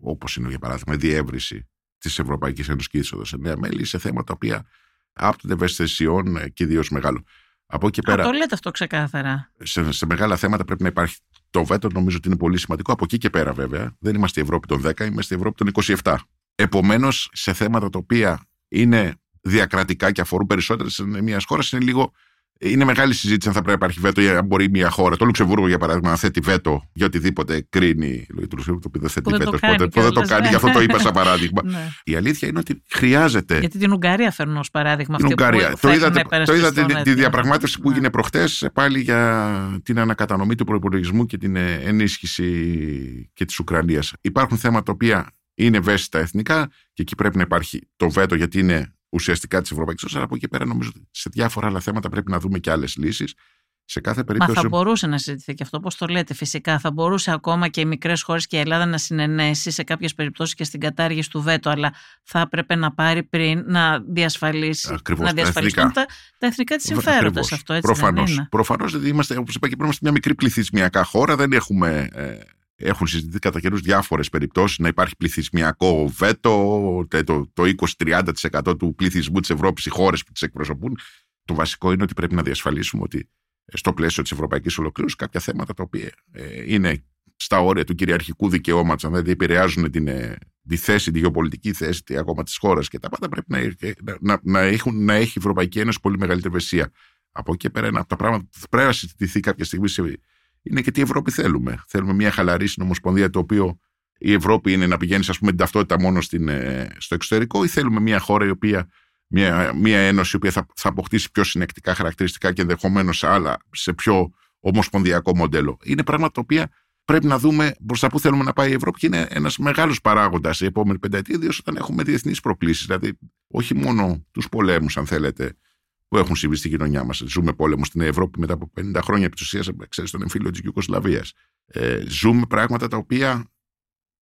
όπως είναι για παράδειγμα η διεύρυνση της Ευρωπαϊκής Ένωσης και είσοδος σε νέα μέλη, σε θέματα τα οποία άπτονται ευαισθησιών ε, και ιδίως μεγάλο. Από εκεί πέρα, Α, το λέτε αυτό ξεκάθαρα. Σε, σε μεγάλα θέματα πρέπει να υπάρχει το βέτο, νομίζω ότι είναι πολύ σημαντικό. Από εκεί και πέρα, βέβαια, δεν είμαστε η Ευρώπη των 10, είμαστε η Ευρώπη των 27. Επομένως, σε θέματα τα οποία είναι διακρατικά και αφορούν περισσότερες μιας χώρας, είναι λίγο. Είναι μεγάλη συζήτηση αν θα πρέπει να υπάρχει βέτο ή αν μπορεί μια χώρα. Το Λουξεμβούργο, για παράδειγμα, να θέτει βέτο για οτιδήποτε κρίνει. Το Λουξεμβούργο το οποίο δεν θέτει βέτος. Ποτέ δεν το κάνει, γι' αυτό το είπα σαν παράδειγμα. Η αλήθεια είναι ότι χρειάζεται. Γιατί την Ουγγαρία φέρνω ως παράδειγμα. Την Ουγγαρία. Το είδατε, το είδατε τη διαπραγμάτευση που έγινε προχτές πάλι για την ανακατανομή του προπολογισμού και την ενίσχυση και της Ουκρανίας. Υπάρχουν θέματα τα οποία είναι ευαίσθητα εθνικά και εκεί πρέπει να υπάρχει το βέτο γιατί είναι ουσιαστικά της Ευρωπαϊκής Ένωσης. Αλλά από εκεί πέρα νομίζω ότι σε διάφορα άλλα θέματα πρέπει να δούμε και άλλες λύσεις. Σε κάθε περίπτωση. Μα θα μπορούσε να συζητηθεί και αυτό, όπω το λέτε, φυσικά. Θα μπορούσε ακόμα και οι μικρές χώρες και η Ελλάδα να συνενέσει σε κάποιες περιπτώσεις και στην κατάργηση του βέτο, αλλά θα έπρεπε να πάρει πριν να διασφαλίσει Ακριβώς, να διασφαλίσουν τα, τα εθνικά της συμφέροντα. Αυτό έτσι Προφανώς. δεν είναι. Προφανώς, δηλαδή είμαστε, όπως είπα και πριν, είμαστε μια μικρή πληθυσμιακά χώρα, δεν έχουμε. Ε, έχουν συζητηθεί κατά καιρούς διάφορες περιπτώσεις να υπάρχει πληθυσμιακό βέτο, το, το 20-30% του πληθυσμού της Ευρώπης, οι χώρες που τις εκπροσωπούν. Το βασικό είναι ότι πρέπει να διασφαλίσουμε ότι στο πλαίσιο της ευρωπαϊκής ολοκλήρωσης κάποια θέματα τα οποία ε, είναι στα όρια του κυριαρχικού δικαιώματος, δηλαδή επηρεάζουν την, ε, τη θέση, τη γεωπολιτική θέση ακόμα της χώρας και τα πάντα πρέπει να, να, να, έχουν, να έχει η Ευρωπαϊκή Ένωση πολύ μεγαλύτερη ευαισθησία. Από εκεί πέρα, ένα από τα πράγματα που πρέπει να συζητηθεί κάποια στιγμή είναι και τι Ευρώπη θέλουμε. Θέλουμε μια χαλαρή συνομοσπονδία το οποίο η Ευρώπη είναι να πηγαίνεις ας πούμε, την ταυτότητα μόνο στην, ε, στο εξωτερικό ή θέλουμε μια χώρα η οποία μια, μια ένωση η οποία θα, θα αποκτήσει πιο συνεκτικά χαρακτηριστικά και ενδεχομένως σε, άλλα, σε πιο ομοσπονδιακό μοντέλο. Είναι πράγματα τα οποία πρέπει να δούμε προ τα πού θέλουμε να πάει η Ευρώπη και είναι ένας μεγάλος παράγοντας η επόμενη πενταετία, ιδίως όταν έχουμε διεθνείς προκλήσεις. Δηλαδή, όχι μόνο τους πολέμους, αν θέλετε, που έχουν συμβεί στη κοινωνιά μας. Ζούμε πόλεμο στην Ευρώπη μετά από 50 χρόνια επί τη ουσία, ξέρεις, τον εμφύλιο της Ιουκοσλαβίας. Ε, ζούμε πράγματα τα οποία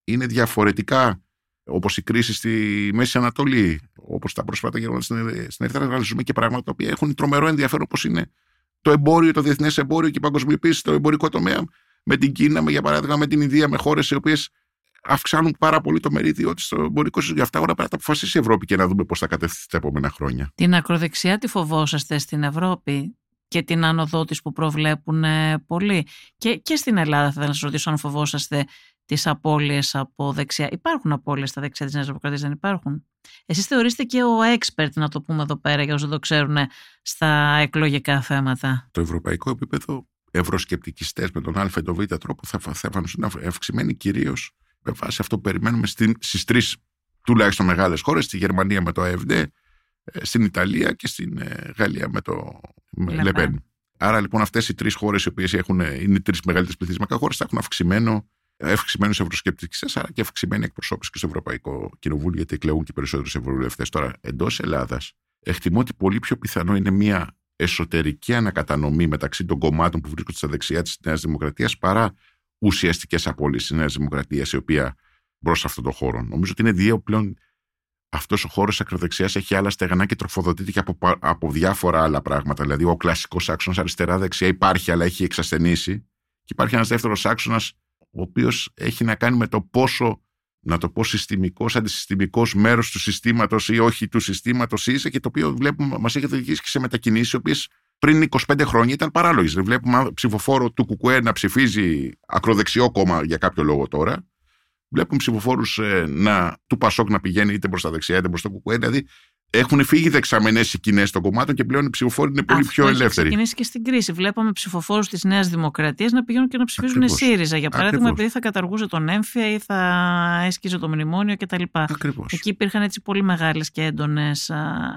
είναι διαφορετικά όπως η κρίση στη Μέση Ανατολή, όπως τα πρόσφατα γεγονότα στην, στην Ερυθρά, ζούμε και πράγματα τα οποία έχουν τρομερό ενδιαφέρον, όπως είναι το εμπόριο, το διεθνές εμπόριο και η παγκοσμιοποίηση, το εμπορικό τομέα με την Κίνα, για παράδειγμα με την Ινδία, με χώρες οι οποίες αυξάνουν πάρα πολύ το μερίδιο της στο εμπορικό σύστημα. Γι' αυτά όλα πρέπει να τα αποφασίσει η Ευρώπη και να δούμε πώς θα κατευθυνθεί τα επόμενα χρόνια. Την ακροδεξιά τη φοβόσαστε στην Ευρώπη και την άνοδό της που προβλέπουν πολλοί. Και, και στην Ελλάδα θα ήθελα να σας ρωτήσω αν φοβόσαστε τις απώλειες από δεξιά. Υπάρχουν απώλειες στα δεξιά της Νέας Δημοκρατίας, δεν υπάρχουν; Εσείς θεωρείστε και ο expert, να το πούμε εδώ πέρα, για όσοι δεν το ξέρουν, στα εκλογικά θέματα. Το ευρωπαϊκό επίπεδο, ευρωσκεπτικιστέ με τον Α ή τον Β τρόπο θα, θα εμφανιστούν αυξημένοι κυρίως με βάση αυτό που περιμένουμε στις τρεις τουλάχιστον μεγάλες χώρες, στη Γερμανία με το ΑΕΒΔ, στην Ιταλία και στην ε, Γαλλία με το Λεπέν. Άρα λοιπόν αυτές οι τρεις χώρες, οι οποίες είναι οι τρεις μεγαλύτερες πληθυσμιακά χώρες, θα έχουν αυξημένο αυξημένους ευρωσκεπτικιστές, αλλά και αυξημένη εκπροσώπηση και στο Ευρωπαϊκό Κοινοβούλιο, γιατί εκλεγούν και περισσότερους ευρωβουλευτές. Τώρα, εντός Ελλάδας, εκτιμώ ότι πολύ πιο πιθανό είναι μια εσωτερική ανακατανομή μεταξύ των κομμάτων που βρίσκονται στα δεξιά της Νέας Δημοκρατίας παρά ουσιαστικές απώλειες τη Νέα Δημοκρατία, η οποία μπρος σε αυτόν τον χώρο. Νομίζω ότι είναι δύο πλέον. Αυτός ο χώρος ακροδεξιάς έχει άλλα στεγανά και τροφοδοτείται και από, από διάφορα άλλα πράγματα. Δηλαδή, ο κλασικός άξονας αριστερά-δεξιά υπάρχει, αλλά έχει εξασθενήσει. Και υπάρχει ένας δεύτερος άξονας ο οποίος έχει να κάνει με το πόσο, να το πω, συστημικός, αντισυστημικός μέρος του συστήματος ή όχι του συστήματος είσαι και το οποίο βλέπουμε, μας έχει οδηγήσει και σε μετακινήσεις, οι οποίες πριν 25 χρόνια ήταν παράλογε. Βλέπουμε ψηφοφόρο του Κουκουέ να ψηφίζει ακροδεξιό κόμμα για κάποιο λόγο τώρα. Βλέπουμε ψηφοφόρους ε, του Πασόκ να πηγαίνει είτε προς τα δεξιά είτε προς το Κουκουέ. Δηλαδή έχουν φύγει δεξαμενές οι κοινές των κομμάτων και πλέον οι ψηφοφόροι είναι πολύ Αυτό πιο ελεύθεροι. Αυτό έχει ξεκινήσει και στην κρίση. Βλέπαμε ψηφοφόρους της Νέας Δημοκρατίας να πηγαίνουν και να ψηφίζουν Ακριβώς. ΣΥΡΙΖΑ. Για παράδειγμα, Ακριβώς. επειδή θα καταργούσε τον έμφυα ή θα έσκυζε το μνημόνιο κτλ. Εκεί υπήρχαν έτσι πολύ μεγάλες και έντονες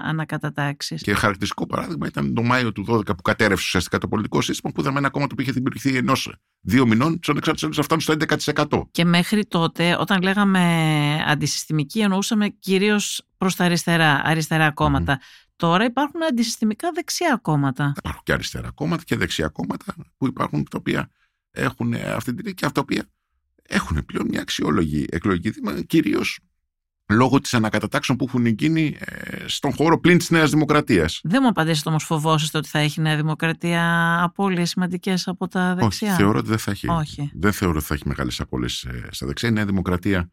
ανακατατάξεις. Και χαρακτηριστικό παράδειγμα ήταν το Μάιο του 2012 που κατέρευσε ουσιαστικά το πολιτικό σύστημα που είδαμε ένα κόμμα που είχε δημιουργηθεί ενός δύο μηνών, τους ανεξάρτητου να φτάνουν στο 11%. Και μέχρι τότε, όταν λέγαμε αντισυστημική, εννοούσαμε κυρίως προς τα αριστερά, αριστερά κόμματα. Τώρα υπάρχουν αντισυστημικά δεξιά κόμματα. Υπάρχουν και αριστερά κόμματα και δεξιά κόμματα που υπάρχουν τα οποία έχουν αυτή την και αυτά τα οποία έχουν πλέον μια αξιόλογη εκλογική δήμα, κυρίως λόγω της ανακατατάξεων που έχουν γίνει ε, στον χώρο πλην της Νέας Δημοκρατίας. Δεν μου απαντήσετε όμως, φοβόσαστε ότι θα έχει η Νέα Δημοκρατία απώλειες σημαντικές από τα δεξιά; Όχι, θεωρώ ότι δεν θα έχει. Όχι. Δεν θεωρώ ότι θα έχει μεγάλες απώλειες ε, στα δεξιά. Η Νέα Δημοκρατία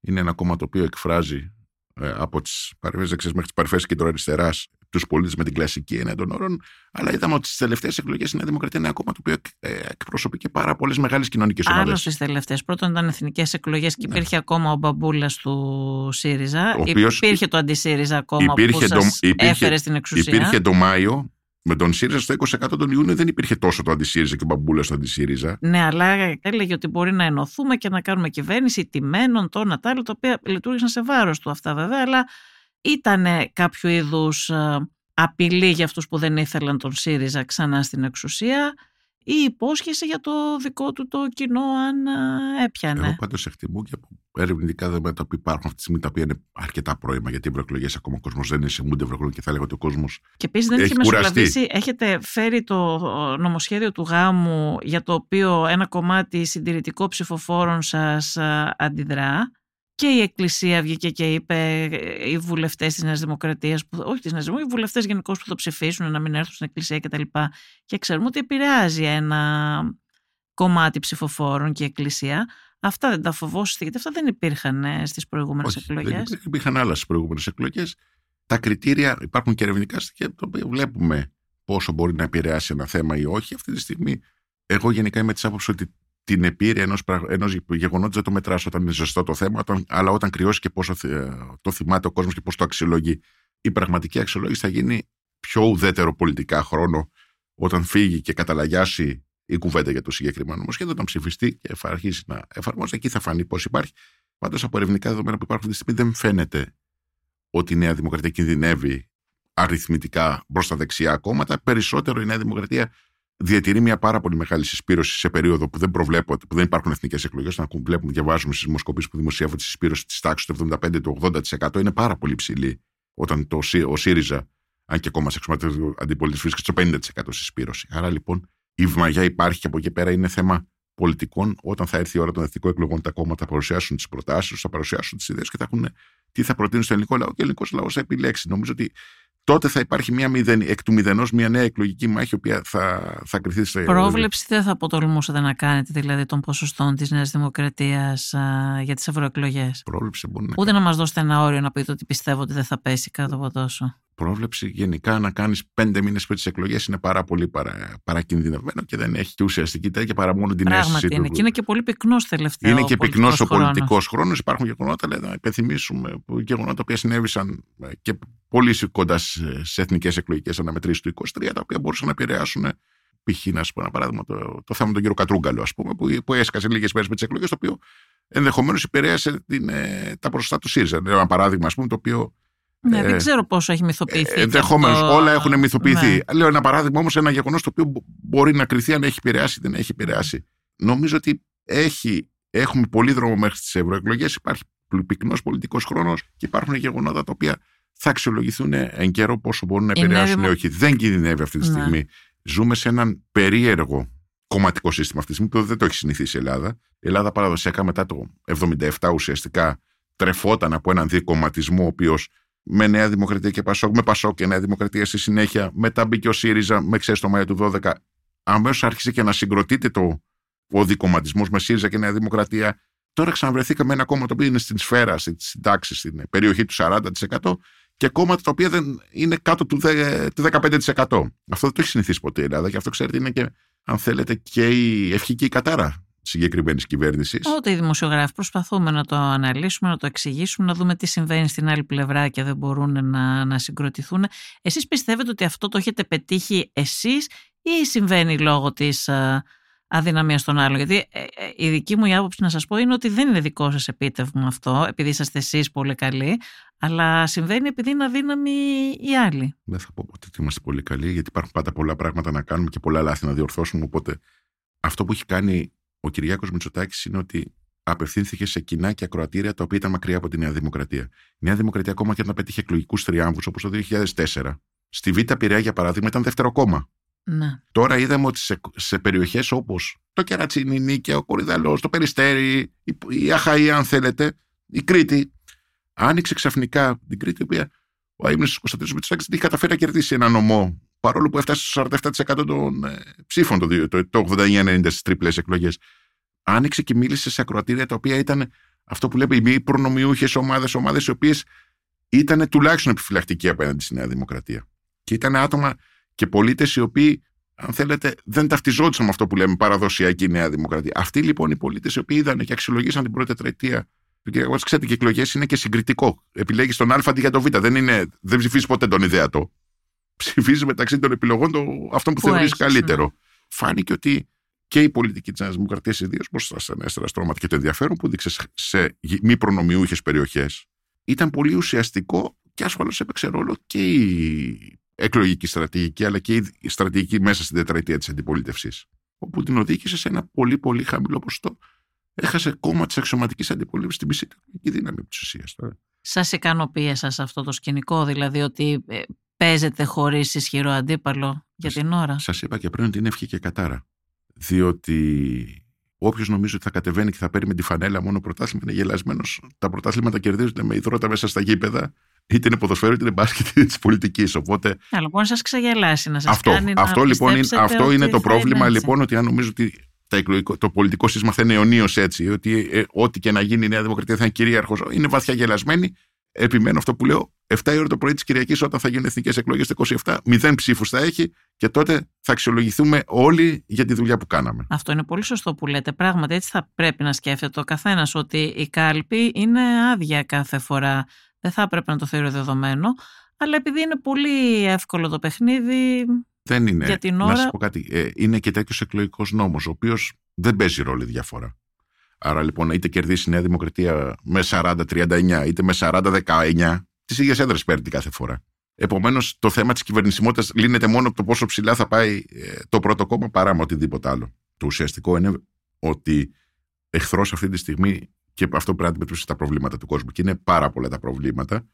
είναι ένα κόμμα το οποίο εκφράζει ε, από τις παρεμβάσεις δεξιέ μέχρι τις παρεμβάσεις κεντροαριστερά τους πολίτες με την κλασική έννοια των όρων. Αλλά είδαμε ότι στις τελευταίες εκλογές η Νέα Δημοκρατία είναι ένα κόμμα το οποίο ε, εκπροσωπεί και πάρα πολλές μεγάλες κοινωνικές ομάδες. Άλλο στις τελευταίες. Πρώτον ήταν εθνικές εκλογές και ναι. υπήρχε ναι. ακόμα ο μπαμπούλας του ΣΥΡΙΖΑ. οποίος υπήρχε το αντισύριζα ακόμα που σας υπήρχε, έφερε στην εξουσία. Υπήρχε το Μάιο με τον ΣΥΡΙΖΑ στο 20% τον Ιούνιο δεν υπήρχε τόσο το αντισύριζα και ο μπαμπούλα στο αντισύριζα. Ναι, αλλά έλεγε ότι μπορεί να ενωθούμε και να κάνουμε κυβέρνηση τιμένων, το να τα άλλα, τα οποία λειτουργήσαν σε βάρος του αυτά βέβαια, αλλά ήταν κάποιο είδους ε, απειλή για αυτούς που δεν ήθελαν τον ΣΥΡΙΖΑ ξανά στην εξουσία ή υπόσχεση για το δικό του το κοινό αν ε, έπιανε; Εγώ πάντως εκτιμώ και από ερευνητικά δεδομένα που υπάρχουν αυτή τη στιγμή τα οποία είναι αρκετά πρόημα γιατί οι ευρωεκλογές ακόμα ο κόσμος δεν είναι σε μούντε ευρωεκλογέ και θα έλεγα ότι ο κόσμος. Και επίσης δεν έχει μεσολαβήσει. Έχετε φέρει το νομοσχέδιο του γάμου για το οποίο ένα κομμάτι συντηρητικό ψηφοφόρων σας ε, αντιδρά. Και η Εκκλησία βγήκε και είπε ε, οι βουλευτές της Νέας Δημοκρατίας, όχι της Νέας Δημοκρατίας, οι βουλευτές γενικώς που θα ψηφίσουν να μην έρθουν στην Εκκλησία κτλ. Και, και ξέρουμε ότι επηρεάζει ένα κομμάτι ψηφοφόρων και η Εκκλησία. Αυτά δεν τα φοβόσαστε, γιατί αυτά δεν υπήρχαν ε, στις προηγούμενες εκλογές. Δεν υπήρχαν άλλα στις προηγούμενες εκλογές. Τα κριτήρια υπάρχουν και ερευνητικά στοιχεία, τα οποία βλέπουμε πόσο μπορεί να επηρεάσει ένα θέμα ή όχι. Αυτή τη στιγμή, εγώ γενικά είμαι της άποψης ότι την επίρρεια ενός ενός γεγονότος δεν το μετράς όταν είναι ζεστό το θέμα, όταν, αλλά όταν κρυώσει και πόσο το θυμάται ο κόσμος και πώς το αξιολογεί. Η πραγματική αξιολόγηση θα γίνει πιο ουδέτερο πολιτικά χρόνο όταν φύγει και καταλαγιάσει η κουβέντα για το συγκεκριμένο νομοσχέδιο, όταν ψηφιστεί και θα αρχίσει να εφαρμόζεται, εκεί θα φανεί πώς υπάρχει. Πάντως, από ερευνητικά δεδομένα που υπάρχουν αυτή τη στιγμή, δεν φαίνεται ότι η Νέα Δημοκρατία κινδυνεύει αριθμητικά προ τα δεξιά κόμματα. Περισσότερο η Νέα Δημοκρατία διατηρεί μια πάρα πολύ μεγάλη συσπήρωση σε περίοδο που δεν προβλέπονται, που δεν υπάρχουν εθνικές εκλογές. Να βλέπουμε, διαβάζουμε στις δημοσκοπήσεις που δημοσιεύονται τη συσπήρωση της τάξης του 75-80% είναι πάρα πολύ ψηλή. Όταν το, ο ΣΥΡΙΖΑ, αν και ακόμα σε εξωματικό αντιπολίτευση, βρίσκεται στο 50% συσπήρωση. Άρα λοιπόν η βμαγιά υπάρχει και από εκεί πέρα είναι θέμα πολιτικών. Όταν θα έρθει η ώρα των εθνικών εκλογών, τα κόμματα θα παρουσιάσουν τις προτάσεις τους, θα παρουσιάσουν τις ιδέες και θα έχουν τι θα προτείνουν στο ελληνικό λαό και ο ελληνικός λαός θα επιλέξει. Νομίζω ότι τότε θα υπάρχει μια μηδεν, εκ του μηδενός μια νέα εκλογική μάχη, η οποία θα, θα κρυθεί σε. Πρόβλεψη δεν θα αποτολμούσατε να κάνετε, δηλαδή των ποσοστών της Νέας Δημοκρατίας για τις ευρωεκλογές; Πρόβλεψη μπορεί να. Ούτε να μας δώσετε ένα όριο να πείτε ότι πιστεύω ότι δεν θα πέσει κάτω από τόσο πρόβλεψη γενικά να κάνεις πέντε μήνες πριν τις εκλογές είναι πάρα πολύ παρα, παρακινδυνευμένο και δεν έχει ουσιαστική τέτοια παρά μόνο την Πράγματι αίσθηση είναι. του. Και είναι και πολύ πυκνός τελευταίο. Είναι και πυκνός ο πολιτικός χρόνος. Υπάρχουν γεγονότα, λέει, να υπενθυμίσουμε γεγονότα που συνέβησαν ε, και πολύ κοντά σε εθνικές εκλογικές αναμετρήσεις του 23, τα οποία μπορούσαν να επηρεάσουν π.χ. να σου πω ένα παράδειγμα, το, το θέμα του κύριο Κατρούγκαλο, ας πούμε, που, που έσκασε λίγες μέρες με τις εκλογές, το οποίο ενδεχομένως επηρέασε την, ε, τα ποσοστά του ΣΥΡΙΖΑ. Ένα παράδειγμα, ας πούμε, το οποίο ναι, δεν ε, ξέρω πόσο έχει μυθοποιηθεί. Ε, Ενδεχομένως, το... όλα έχουν μυθοποιηθεί. Ναι. Λέω ένα παράδειγμα όμως, ένα γεγονός το οποίο μπορεί να κρυθεί αν έχει επηρεάσει ή δεν έχει επηρεάσει. Νομίζω ότι έχει, έχουμε πολύ δρόμο μέχρι τις ευρωεκλογές. Υπάρχει πυκνός πολιτικός χρόνος και υπάρχουν γεγονότα τα οποία θα αξιολογηθούν εν καιρό πόσο μπορούν να επηρεάσουν ή όχι. Δεν κινδυνεύει αυτή τη ναι. στιγμή. Ζούμε σε έναν περίεργο κομματικό σύστημα αυτή τη στιγμή που δεν το έχει συνηθίσει η Ελλάδα. Η Ελλάδα παραδοσιακά μετά το 1977 ουσιαστικά τρεφόταν από έναν δικομματισμό ο οποίος με Νέα Δημοκρατία και Πασόκ, με Πασόκ και Νέα Δημοκρατία στη συνέχεια. Μετά μπήκε ο ΣΥΡΙΖΑ με ξέρεις το Μάιο του 12. Αμέσως άρχισε και να συγκροτείται το, ο δικοματισμός με ΣΥΡΙΖΑ και Νέα Δημοκρατία. Τώρα ξαναβρεθήκαμε ένα κόμμα το οποίο είναι στην σφαίρα, στην τάξη, στην περιοχή του 40% και κόμματα τα οποία δεν είναι κάτω του 15%. Αυτό δεν το έχει συνηθίσει ποτέ η Ελλάδα και αυτό ξέρετε είναι και, αν θέλετε, και η ευχή και η κατάρα συγκεκριμένης κυβέρνησης. Ό,τι οι δημοσιογράφοι προσπαθούμε να το αναλύσουμε, να το εξηγήσουμε, να δούμε τι συμβαίνει στην άλλη πλευρά και δεν μπορούν να, να συγκροτηθούν. Εσείς πιστεύετε ότι αυτό το έχετε πετύχει εσείς ή συμβαίνει λόγω της αδυναμίας των άλλων; Γιατί ε, ε, η δική μου η άποψη να σας πω είναι ότι δεν είναι δικό σας επίτευγμα αυτό, επειδή είσαστε εσείς πολύ καλοί, αλλά συμβαίνει επειδή είναι αδύναμοι οι άλλοι. Δεν θα πω ότι είμαστε πολύ καλοί, γιατί υπάρχουν πάντα πολλά πράγματα να κάνουμε και πολλά λάθη να διορθώσουμε. Οπότε αυτό που έχει κάνει ο Κυριάκος Μητσοτάκης είναι ότι απευθύνθηκε σε κοινά και ακροατήρια τα οποία ήταν μακριά από τη Νέα Δημοκρατία. Η Νέα Δημοκρατία, ακόμα και όταν πέτυχε εκλογικούς τριάμβου όπως το 2004, στη Β' Πειραιά για παράδειγμα ήταν δεύτερο κόμμα. Να. Τώρα είδαμε ότι σε, σε περιοχές όπως το Κερατσίνη, η Νίκαια, ο Κορυδαλός, το Περιστέρι, η, η Αχαία, αν θέλετε, η Κρήτη, άνοιξε ξαφνικά την Κρήτη, η οποία ο Αίμνης Κωνσταντίνος Μητσοτάκης δεν είχε καταφέρει να κερδίσει ένα νομό παρόλο που έφτασε στο 47% των ε, ψήφων το, το, το 89-90 στις τρίπλε εκλογές. Άνοιξε και μίλησε σε ακροατήρια τα οποία ήταν αυτό που λέμε οι μη προνομιούχες ομάδες, ομάδες οι οποίες ήταν τουλάχιστον επιφυλακτικοί απέναντι στη Νέα Δημοκρατία. Και ήταν άτομα και πολίτες οι οποίοι, αν θέλετε, δεν ταυτιζόντουσαν με αυτό που λέμε παραδοσιακή Νέα Δημοκρατία. Αυτοί λοιπόν οι πολίτες οι οποίοι είδαν και αξιολογήσαν την πρώτη τετραετία. Και εγώ ξέρετε, και εκλογές είναι και συγκριτικό. Επιλέγεις τον Α αντί για τον Β. Δεν, δεν ψηφίζεις ποτέ τον ιδέατο ψηφίζει μεταξύ των επιλογών το, αυτό που, που θεωρείς καλύτερο. Ναι. Φάνηκε ότι και η πολιτική της Νέας Δημοκρατίας, ιδίως μπροστά στα νέα στρώματα και το ενδιαφέρον που δείξε σε μη προνομιούχες περιοχές, ήταν πολύ ουσιαστικό και ασφαλώς έπαιξε ρόλο και η εκλογική στρατηγική, αλλά και η στρατηγική μέσα στην τετραετία της αντιπολίτευσης. Όπου την οδήγησε σε ένα πολύ πολύ χαμηλό ποσοστό. Έχασε κόμμα της αξιωματικής αντιπολίτευσης στην μισή δύναμη της ουσίας. Σας ικανοποιεί σα αυτό το σκηνικό, δηλαδή ότι ε, παίζεται χωρίς ισχυρό αντίπαλο για την ώρα; Σας είπα και πριν ότι είναι ευχή και κατάρα. Διότι όποιος νομίζει ότι θα κατεβαίνει και θα παίρνει με τη φανέλα μόνο πρωτάθλημα είναι γελασμένος. Τα πρωτάθληματα κερδίζονται με υδρότα μέσα στα γήπεδα, είτε είναι ποδοσφαίρο είτε είναι μπάσκετ είτε της πολιτικής. Οπότε. Αλλά μπορεί να σας ξεγελάσει, να σας αυτό, κάνει αυτό, να λοιπόν, είναι, αυτό είναι το πρόβλημα, λοιπόν, ότι αν νομίζω ότι το πολιτικό σύστημα θα είναι αιωνίως έτσι, ότι ε, ό,τι και να γίνει η Νέα Δημοκρατία θα είναι κυρίαρχος, είναι βαθιά γελασμένη επιμένω αυτό που λέω. 7 η ώρα το πρωί της Κυριακής, όταν θα γίνουν εθνικές εκλογές το 27, μηδέν ψήφους θα έχει και τότε θα αξιολογηθούμε όλοι για τη δουλειά που κάναμε. Αυτό είναι πολύ σωστό που λέτε. Πράγματι, έτσι θα πρέπει να σκέφτεται ο καθένας ότι η κάλπη είναι άδεια κάθε φορά. Δεν θα έπρεπε να το θεωρεί δεδομένο. Αλλά επειδή είναι πολύ εύκολο το παιχνίδι. Δεν είναι. Για την ώρα... Να σας πω κάτι. Ε, είναι και τέτοιος εκλογικός νόμος, ο οποίος δεν παίζει ρόλο διαφορά. Άρα λοιπόν, είτε κερδίσει η Νέα Δημοκρατία με 40-39, είτε με 40-19, τις ίδιες έδρες παίρνει κάθε φορά. Επομένως, το θέμα της κυβερνησιμότητας λύνεται μόνο από το πόσο ψηλά θα πάει ε, το πρώτο κόμμα παρά με οτιδήποτε άλλο. Το ουσιαστικό είναι ότι εχθρός αυτή τη στιγμή και αυτό πρέπει να αντιμετωπίσει τα προβλήματα του κόσμου. Και είναι πάρα πολλά τα προβλήματα.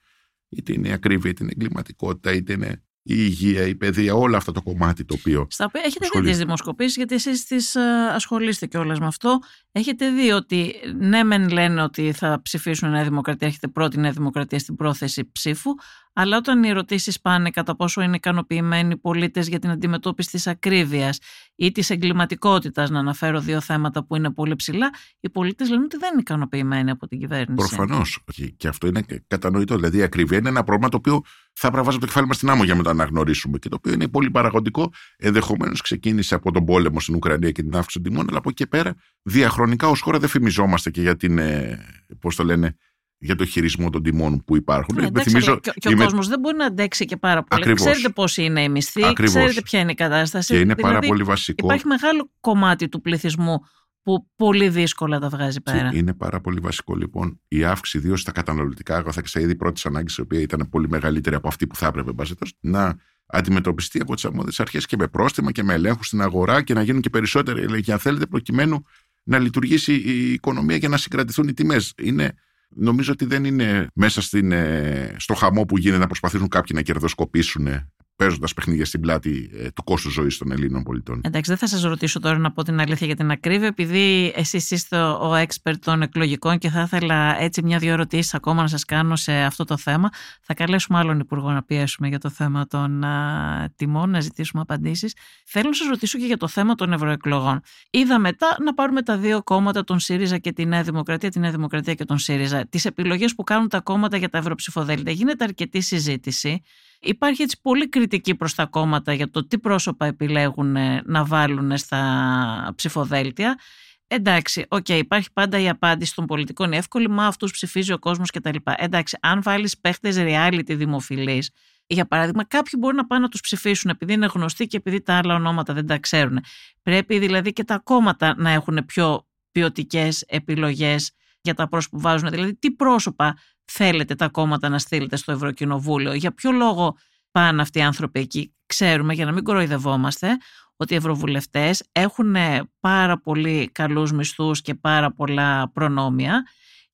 Είτε είναι η ακρίβεια, είτε είναι η εγκληματικότητα, είτε είναι η υγεία, η παιδεία, όλο αυτό το κομμάτι το οποίο. Στα οποία έχετε δει τις δημοσκοπήσεις, γιατί εσείς τις ε, ασχολείστε κιόλας με αυτό. Έχετε δει ότι ναι, μεν λένε ότι θα ψηφίσουν Νέα Δημοκρατία, έχετε πρώτη Νέα Δημοκρατία στην πρόθεση ψήφου, αλλά όταν οι ερωτήσεις πάνε κατά πόσο είναι ικανοποιημένοι οι πολίτες για την αντιμετώπιση της ακρίβειας ή της εγκληματικότητας, να αναφέρω δύο θέματα που είναι πολύ ψηλά, οι πολίτες λένε ότι δεν είναι ικανοποιημένοι από την κυβέρνηση. Προφανώς. Και αυτό είναι κατανοητό. Δηλαδή η ακρίβεια είναι ένα πρόβλημα το οποίο θα προβάζει το κεφάλι μας στην άμμο για να το αναγνωρίσουμε και το οποίο είναι πολύ παραγωγικό. Ενδεχομένως ξεκίνησε από τον πόλεμο στην Ουκρανία και την αύξηση των τιμών, αλλά από εκεί και πέρα διαχρονικά ως χώρα δεν φημιζόμαστε και για την. Ε, Πώς το λένε, για το χειρισμό των τιμών που υπάρχουν. Ναι, εντάξει, θυμίζω, και, και ο είμαι... κόσμος δεν μπορεί να αντέξει και πάρα πολύ. Ακριβώς. Ξέρετε πώς είναι η μισθή, Ακριβώς. ξέρετε ποια είναι η κατάσταση. Και είναι δηλαδή, πάρα πολύ βασικό. Υπάρχει μεγάλο κομμάτι του πληθυσμού που πολύ δύσκολα τα βγάζει πέρα. Και είναι πάρα πολύ βασικό λοιπόν η αύξηση, ιδίως στα καταναλωτικά αγαθά και στα είδη πρώτης ανάγκης, η οποία ήταν πολύ μεγαλύτερη από αυτή που θα έπρεπε, να αντιμετωπιστεί από τις αρμόδιες αρχές και με πρόστιμα και με ελέγχους στην αγορά και να γίνουν και περισσότεροι έλεγχοι, αν θέλετε, προκειμένου να λειτουργήσει η οικονομία και να συγκρατηθούν οι τιμές. Είναι νομίζω ότι δεν είναι μέσα στην, ε, στο χαμό που γίνεται να προσπαθήσουν κάποιοι να κερδοσκοπήσουν παίζοντας παιχνίδια στην πλάτη ε, του κόστου ζωής των Ελλήνων πολιτών. Εντάξει, δεν θα σας ρωτήσω τώρα να πω την αλήθεια για την ακρίβεια, επειδή εσείς είστε ο expert των εκλογικών και θα ήθελα έτσι μια-δυο ερωτήσεις ακόμα να σας κάνω σε αυτό το θέμα. Θα καλέσουμε άλλον υπουργό να πιέσουμε για το θέμα των α, τιμών, να ζητήσουμε απαντήσεις. Θέλω να σας ρωτήσω και για το θέμα των ευρωεκλογών. Είδα μετά να πάρουμε τα δύο κόμματα, τον ΣΥΡΙΖΑ και τη Νέα Δημοκρατία, τη Νέα Δημοκρατία και τον ΣΥΡΙΖΑ, τις επιλογές που κάνουν τα κόμματα για τα ευρωψηφοδέλτια. Γίνεται αρκετή συζήτηση. Υπάρχει έτσι πολύ κριτική προς τα κόμματα για το τι πρόσωπα επιλέγουν ε, να βάλουν στα ψηφοδέλτια. Εντάξει, OK, okay, υπάρχει πάντα η απάντηση των πολιτικών είναι εύκολη, μα αυτούς ψηφίζει ο κόσμος κτλ. Εντάξει, αν βάλεις παίχτες reality δημοφιλείς, για παράδειγμα, κάποιοι μπορεί να πάνε να τους ψηφίσουν επειδή είναι γνωστοί και επειδή τα άλλα ονόματα δεν τα ξέρουν. Πρέπει δηλαδή και τα κόμματα να έχουν πιο ποιοτικές επιλογές για τα πρόσωπα που βάζουν. Δηλαδή, τι πρόσωπα θέλετε τα κόμματα να στείλετε στο Ευρωκοινοβούλιο, για ποιο λόγο πάνε αυτοί οι άνθρωποι εκεί. Ξέρουμε, για να μην κοροϊδευόμαστε, ότι οι ευρωβουλευτές έχουν πάρα πολύ καλούς μισθούς και πάρα πολλά προνόμια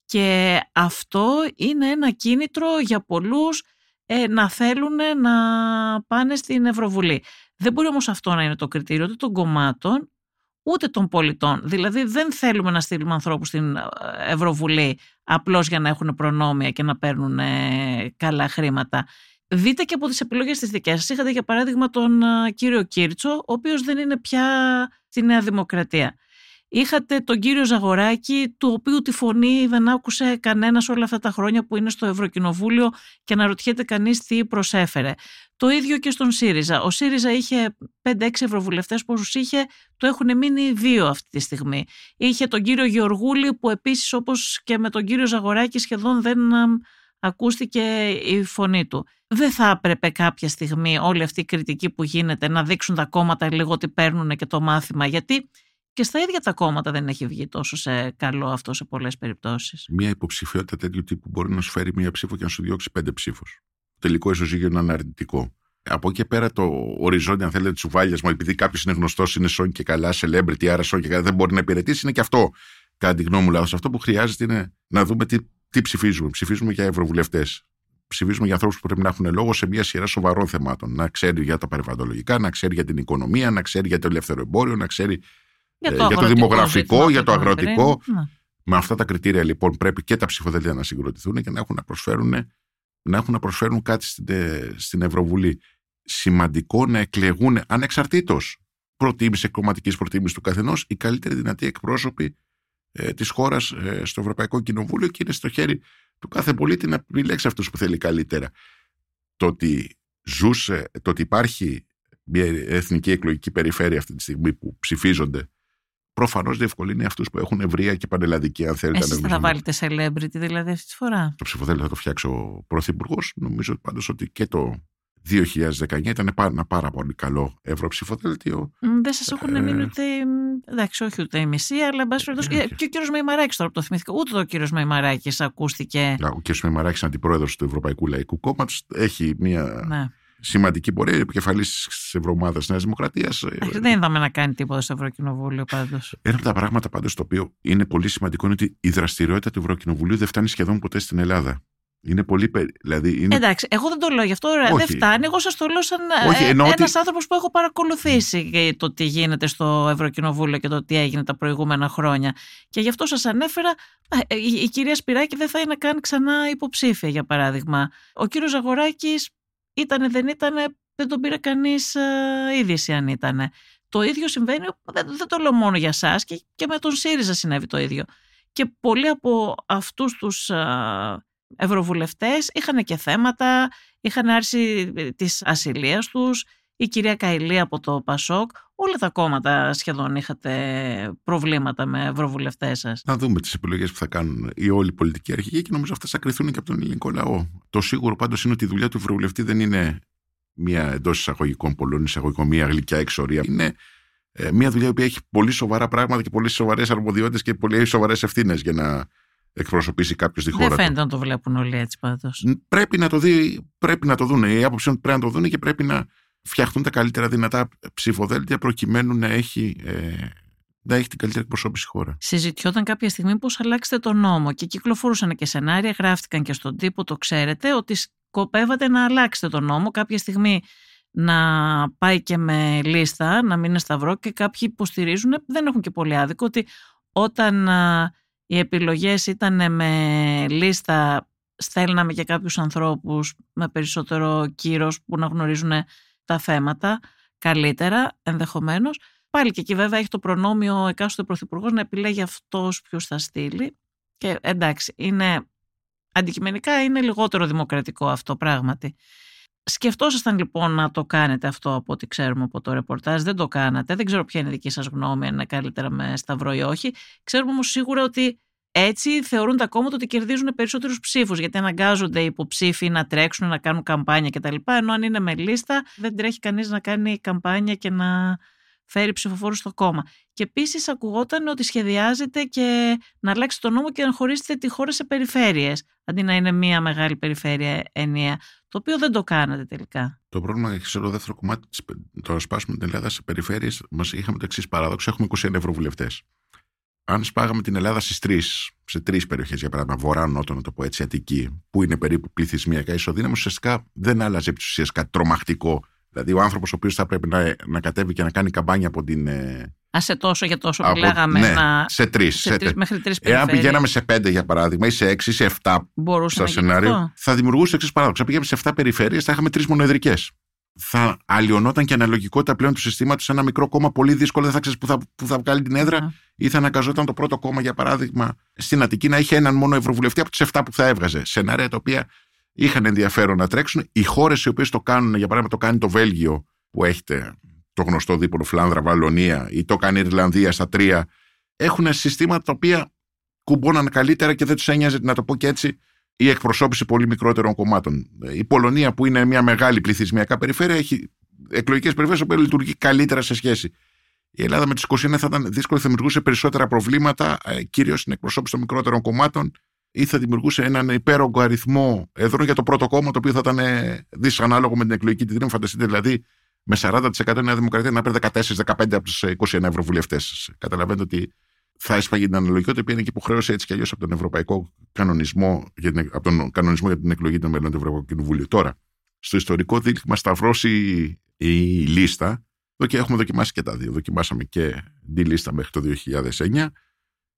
και αυτό είναι ένα κίνητρο για πολλούς ε, να θέλουν να πάνε στην Ευρωβουλή. Δεν μπορεί όμως αυτό να είναι το κριτήριο ούτε των κομμάτων ούτε των πολιτών. Δηλαδή δεν θέλουμε να στείλουμε ανθρώπους στην ε, Ευρωβουλή απλώς για να έχουν προνόμια και να παίρνουν ε, καλά χρήματα. Δείτε και από τις επιλογές της δικές σας. Είχατε για παράδειγμα τον ε, κύριο Κίρτσο, ο οποίος δεν είναι πια στη Νέα Δημοκρατία. Είχατε τον κύριο Ζαγοράκη, του οποίου τη φωνή δεν άκουσε κανένας όλα αυτά τα χρόνια που είναι στο Ευρωκοινοβούλιο και αναρωτιέται κανείς τι προσέφερε. Το ίδιο και στον ΣΥΡΙΖΑ. Ο ΣΥΡΙΖΑ είχε 5-6 ευρωβουλευτές πόσους είχε, το έχουν μείνει δύο αυτή τη στιγμή. Είχε τον κύριο Γεωργούλη που επίσης όπως και με τον κύριο Ζαγοράκη σχεδόν δεν ακούστηκε η φωνή του. Δεν θα έπρεπε κάποια στιγμή όλη αυτή η κριτική που γίνεται να δείξουν τα κόμματα λίγο ότι παίρνουν και το μάθημα γιατί και στα ίδια τα κόμματα δεν έχει βγει τόσο σε καλό αυτό σε πολλές περιπτώσεις. Μια υποψηφιότητα τέτοιου τύπου μπορεί να σου φέρει μία ψήφο και να σου διώξει πέντε ψήφους. Τελικό ισοζύγιο είναι αναρνητικό. Από εκεί πέρα το οριζόντιο, αν θέλετε, τσουβάλια μου, επειδή κάποιος είναι γνωστός, είναι σόν και καλά, celebrity, άρα σόν και καλά, δεν μπορεί να υπηρετήσει, είναι και αυτό. Κατά τη γνώμη μου, λάθος. Αυτό που χρειάζεται είναι να δούμε τι, τι ψηφίζουμε. Ψηφίζουμε για ευρωβουλευτές. Ψηφίζουμε για ανθρώπους που πρέπει να έχουν λόγο σε μια σειρά σοβαρών θεμάτων. Να ξέρει για τα περιβαλλοντολογικά, να ξέρει για την οικονομία, να ξέρει για το ελεύθερο εμπόριο, να ξέρει για το, για το δημογραφικό, για το αγροτικό. Ναι. Με αυτά τα κριτήρια λοιπόν πρέπει και τα ψηφοδέλτια να συγκροτηθούν και να έχουν να προσφέρουν, να έχουν να προσφέρουν κάτι στην, ε, στην Ευρωβουλή. Σημαντικό να εκλεγούν ανεξαρτήτως προτίμησης κομματική προτίμησης του καθενός οι καλύτεροι δυνατοί εκπρόσωποι ε, της χώρας ε, στο Ευρωπαϊκό Κοινοβούλιο και είναι στο χέρι του κάθε πολίτη να επιλέξει αυτούς που θέλει καλύτερα. Το ότι ζούσε, το ότι υπάρχει μια εθνική εκλογική περιφέρεια αυτή τη στιγμή που ψηφίζονται προφανώς διευκολύνει αυτούς που έχουν ευρεία και πανελλαδική, αν θέλετε. Εσείς θα βάλετε celebrity δηλαδή αυτή τη φορά; Το ψηφοδέλτιο θα το φτιάξει ο Πρωθυπουργός. Νομίζω πάντως ότι και το 2019 ήταν ένα πάρα πολύ καλό ευρωψηφοδέλτιο. Δεν σας έχουν ε... μείνει ούτε. Εντάξει, όχι ούτε η μισή, αλλά εν πάση ε, Και ο κύριος Μεϊμαράκη τώρα που το θυμήθηκα. Ούτε ο κύριος Μεϊμαράκη ακούστηκε. Ο κύριος Μεϊμαράκη, αντιπρόεδρος του Ευρωπαϊκού Λαϊκού Κόμματος, έχει μια. Ναι σημαντική πορεία, επικεφαλής της Ευρωομάδας Νέας Δημοκρατίας. Ε, δεν είδαμε να κάνει τίποτα στο Ευρωκοινοβούλιο πάντως. Ένα από τα πράγματα πάντως το οποίο είναι πολύ σημαντικό είναι ότι η δραστηριότητα του Ευρωκοινοβουλίου δεν φτάνει σχεδόν ποτέ στην Ελλάδα. Είναι πολύ. Δηλαδή είναι... Εντάξει, εγώ δεν το λέω γι' αυτό. Όχι. Δεν φτάνει. Εγώ σας το λέω σαν ε, ένα ότι... άνθρωπος που έχω παρακολουθήσει το τι γίνεται στο Ευρωκοινοβούλιο και το τι έγινε τα προηγούμενα χρόνια. Και γι' αυτό σας ανέφερα. Ε, η κυρία Σπυράκη δεν θα είναι καν ξανά υποψήφια, για παράδειγμα. Ο κύριος Ζαγοράκης Ήτανε, δεν ήτανε, δεν τον πήρε κανείς ε, είδηση αν ήτανε. Το ίδιο συμβαίνει, δεν, δεν το λέω μόνο για σας και, και με τον ΣΥΡΙΖΑ συνέβη το ίδιο. Και πολλοί από αυτούς τους ε, ευρωβουλευτές είχαν και θέματα, είχαν άρση ε, της ασυλίας τους, η κυρία Καηλή από το Πασόκ, όλα τα κόμματα σχεδόν είχατε προβλήματα με ευρωβουλευτές σας. Να δούμε τις επιλογές που θα κάνουν οι όλοι οι πολιτικοί αρχηγοί και νομίζω αυτέ θα κρυθούν και από τον ελληνικό λαό. Το σίγουρο πάντως είναι ότι η δουλειά του ευρωβουλευτή δεν είναι μια εντός εισαγωγικών πολλών εισαγωγικών, μια γλυκιά εξορία. Είναι ε, μια δουλειά που έχει πολύ σοβαρά πράγματα και πολύ σοβαρές αρμοδιότητες και πολύ σοβαρές ευθύνες για να εκπροσωπήσει κάποιος τη χώρα. Δεν φαίνεται να το βλέπουν όλοι έτσι πάντως. Πρέπει να το δει, πρέπει να το δουν. Η άποψη είναι ότι πρέπει να το δουν και πρέπει να φτιαχτούν τα καλύτερα δυνατά ψηφοδέλτια προκειμένου να έχει, ε, να έχει την καλύτερη εκπροσώπηση χώρα. Συζητιόταν κάποια στιγμή πώς αλλάξετε τον νόμο και κυκλοφορούσαν και σενάρια, γράφτηκαν και στον τύπο, το ξέρετε, ότι σκοπεύατε να αλλάξετε τον νόμο κάποια στιγμή να πάει και με λίστα, να μην είναι σταυρό και κάποιοι υποστηρίζουν, δεν έχουν και πολύ άδικο, ότι όταν οι επιλογές ήταν με λίστα στέλναμε και κάποιους ανθρώπους με περισσότερο κύρος που να γνωρίζουν τα θέματα καλύτερα ενδεχομένως. Πάλι και εκεί βέβαια έχει το προνόμιο ο εκάστοτε πρωθυπουργός να επιλέγει αυτός ποιου θα στείλει. Και εντάξει, είναι, αντικειμενικά είναι λιγότερο δημοκρατικό αυτό πράγματι. Σκεφτόσασταν λοιπόν να το κάνετε αυτό από ό,τι ξέρουμε από το ρεπορτάζ; Δεν το κάνατε. Δεν ξέρω ποια είναι η δική σας γνώμη, αν είναι καλύτερα με σταυρό ή όχι. Ξέρουμε όμως σίγουρα ότι έτσι θεωρούν τα κόμματα ότι κερδίζουν περισσότερους ψήφους, γιατί αναγκάζονται οι υποψήφοι να τρέξουν, να κάνουν καμπάνια κτλ. Ενώ αν είναι με λίστα, δεν τρέχει κανείς να κάνει καμπάνια και να φέρει ψηφοφόρους στο κόμμα. Και επίσης ακουγόταν ότι σχεδιάζεται και να αλλάξει το νόμο και να χωρίσετε τη χώρα σε περιφέρειες, αντί να είναι μία μεγάλη περιφέρεια ενιαία. Το οποίο δεν το κάνατε τελικά. Το πρόβλημα έχει στο δεύτερο κομμάτι, το σπάσουμε την Ελλάδα σε περιφέρειες, μας είχαμε το εξής παράδοξο: έχουμε 21 ευρωβουλευτές αν σπάγαμε την Ελλάδα στις τρεις, σε τρεις περιοχές, για παράδειγμα, βορρά-νότο, να το πω έτσι, Αττική, που είναι περίπου πληθυσμιακά ισοδύναμη, ουσιαστικά δεν άλλαζε επί ουσία κάτι τρομακτικό. Δηλαδή, ο άνθρωπος ο οποίος θα πρέπει να, να κατέβει και να κάνει καμπάνια από την. Ε, Α, σε τόσο για τόσο που λέγαμε. Ναι, να... σε τρεις. Σε, σε μέχρι τρεις Εάν πηγαίναμε σε πέντε, για παράδειγμα, ή σε έξι ή σε εφτά στα σενάριο, θα δημιουργούσε εξής παράδοξο. Αν πηγαίναμε σε εφτά περιφέρειες, θα είχαμε τρεις μονοεδρικές θα αλλοιωνόταν και αναλογικότητα πλέον του συστήματος σε ένα μικρό κόμμα πολύ δύσκολο. Δεν θα ξέρεις που θα, που θα βγάλει την έδρα, mm. ή θα αναγκαζόταν το πρώτο κόμμα, για παράδειγμα, στην Αττική να είχε έναν μόνο ευρωβουλευτή από του 7 που θα έβγαζε. Σενάρια τα οποία είχαν ενδιαφέρον να τρέξουν. Οι χώρες οι οποίες το κάνουν, για παράδειγμα, το κάνει το Βέλγιο, που έχετε το γνωστό δίπολο Φλάνδρα, Βαλονία, ή το κάνει η Ιρλανδία στα τρία, έχουν συστήματα τα οποία κουμπώναν καλύτερα και δεν τους ένοιαζε, να το πω και έτσι, η εκπροσώπηση πολύ μικρότερων κομμάτων. Η Πολωνία, που είναι μια μεγάλη πληθυσμιακά περιφέρεια, έχει εκλογικές περιφέρειες που λειτουργεί καλύτερα σε σχέση. Η Ελλάδα με τις 21 θα ήταν δύσκολη, θα δημιουργούσε περισσότερα προβλήματα, ε, κυρίως στην εκπροσώπηση των μικρότερων κομμάτων, ή θα δημιουργούσε έναν υπέρογκο αριθμό εδρών για το πρώτο κόμμα, το οποίο θα ήταν ε, δυσανάλογο με την εκλογική τη Φανταστείτε δηλαδή με 40% η Νέα Δημοκρατία να παίρνει 14-15 από τους 21 ευρωβουλευτές. Καταλαβαίνετε ότι θα έσπαγε την αναλογικότητα, που είναι και υποχρέωση έτσι κι αλλιώς από τον Ευρωπαϊκό Κανονισμό, για την, από τον Κανονισμό για την εκλογή των μελών του Ευρωπαϊκού Κοινοβουλίου. Τώρα, στο ιστορικό δίλημα σταυρώσει η λίστα, εδώ και έχουμε δοκιμάσει και τα δύο. Δοκιμάσαμε και τη λίστα μέχρι το 2009.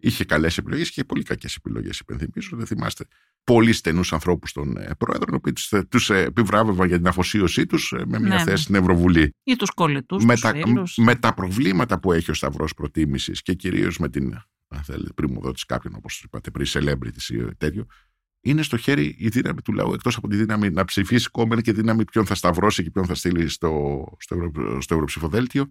Είχε καλές επιλογές και πολύ κακές επιλογές, υπενθυμίζω. Δεν θυμάστε πολύ στενούς ανθρώπους των ε, πρόεδρων, οι οποίοι τους ε, επιβράβευαν για την αφοσίωσή τους ε, με μια ναι, θέση στην Ευρωβουλή. Ή τους κολλητούς. Με, τα, με τα προβλήματα που έχει ο Σταυρός Προτίμησης και κυρίως με την. Αν θέλετε, πριν μου δώσει κάποιον, όπω είπατε πριν, celebrity ή τέτοιο, είναι στο χέρι η δύναμη του λαού. Εκτός από τη δύναμη να ψηφίσει κόμμα και η δύναμη ποιον θα σταυρώσει και ποιον θα στείλει στο, στο, Ευρω, στο Ευρωψηφοδέλτιο.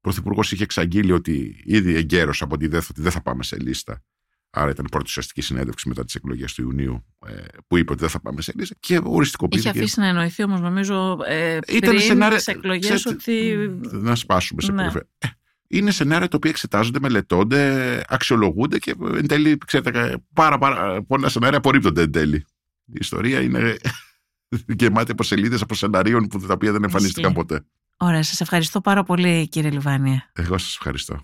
Ο Πρωθυπουργός είχε εξαγγείλει ότι ήδη εγκαίρω από τη ΔΕΘ ότι δεν θα πάμε σε λίστα. Άρα ήταν η πρώτη ουσιαστική συνέντευξη μετά τις εκλογές του Ιουνίου ε, που είπε ότι δεν θα πάμε σε λίστα και οριστικοποιήθηκε. Είχε αφήσει να εννοηθεί όμως νομίζω ε, πριν τις εκλογές ότι. Να σπάσουμε σε ναι. Ε, είναι σενάρια τα οποία εξετάζονται, μελετώνται, αξιολογούνται και εν τέλει, ξέρετε, πάρα, πάρα πολλά σενάρια απορρίπτονται εν τέλει. Η ιστορία είναι γεμάτη από σελίδες από σενάριων που τα οποία δεν εμφανίστηκαν ποτέ. Ωραία, σας ευχαριστώ πάρα πολύ κύριε Λιβάνια. Εγώ σας ευχαριστώ.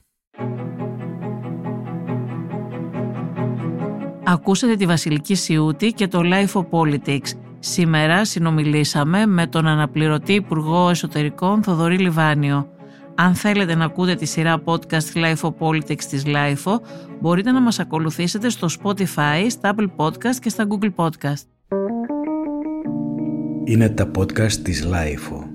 Ακούσατε τη Βασιλική Σιούτη και το Life of Politics. Σήμερα συνομιλήσαμε με τον αναπληρωτή Υπουργό Εσωτερικών Θοδωρή Λιβάνιο. Αν θέλετε να ακούτε τη σειρά podcast Life of Politics της Life, μπορείτε να μας ακολουθήσετε στο Spotify, στα Apple Podcast και στα Google Podcast. Είναι τα podcast της Life.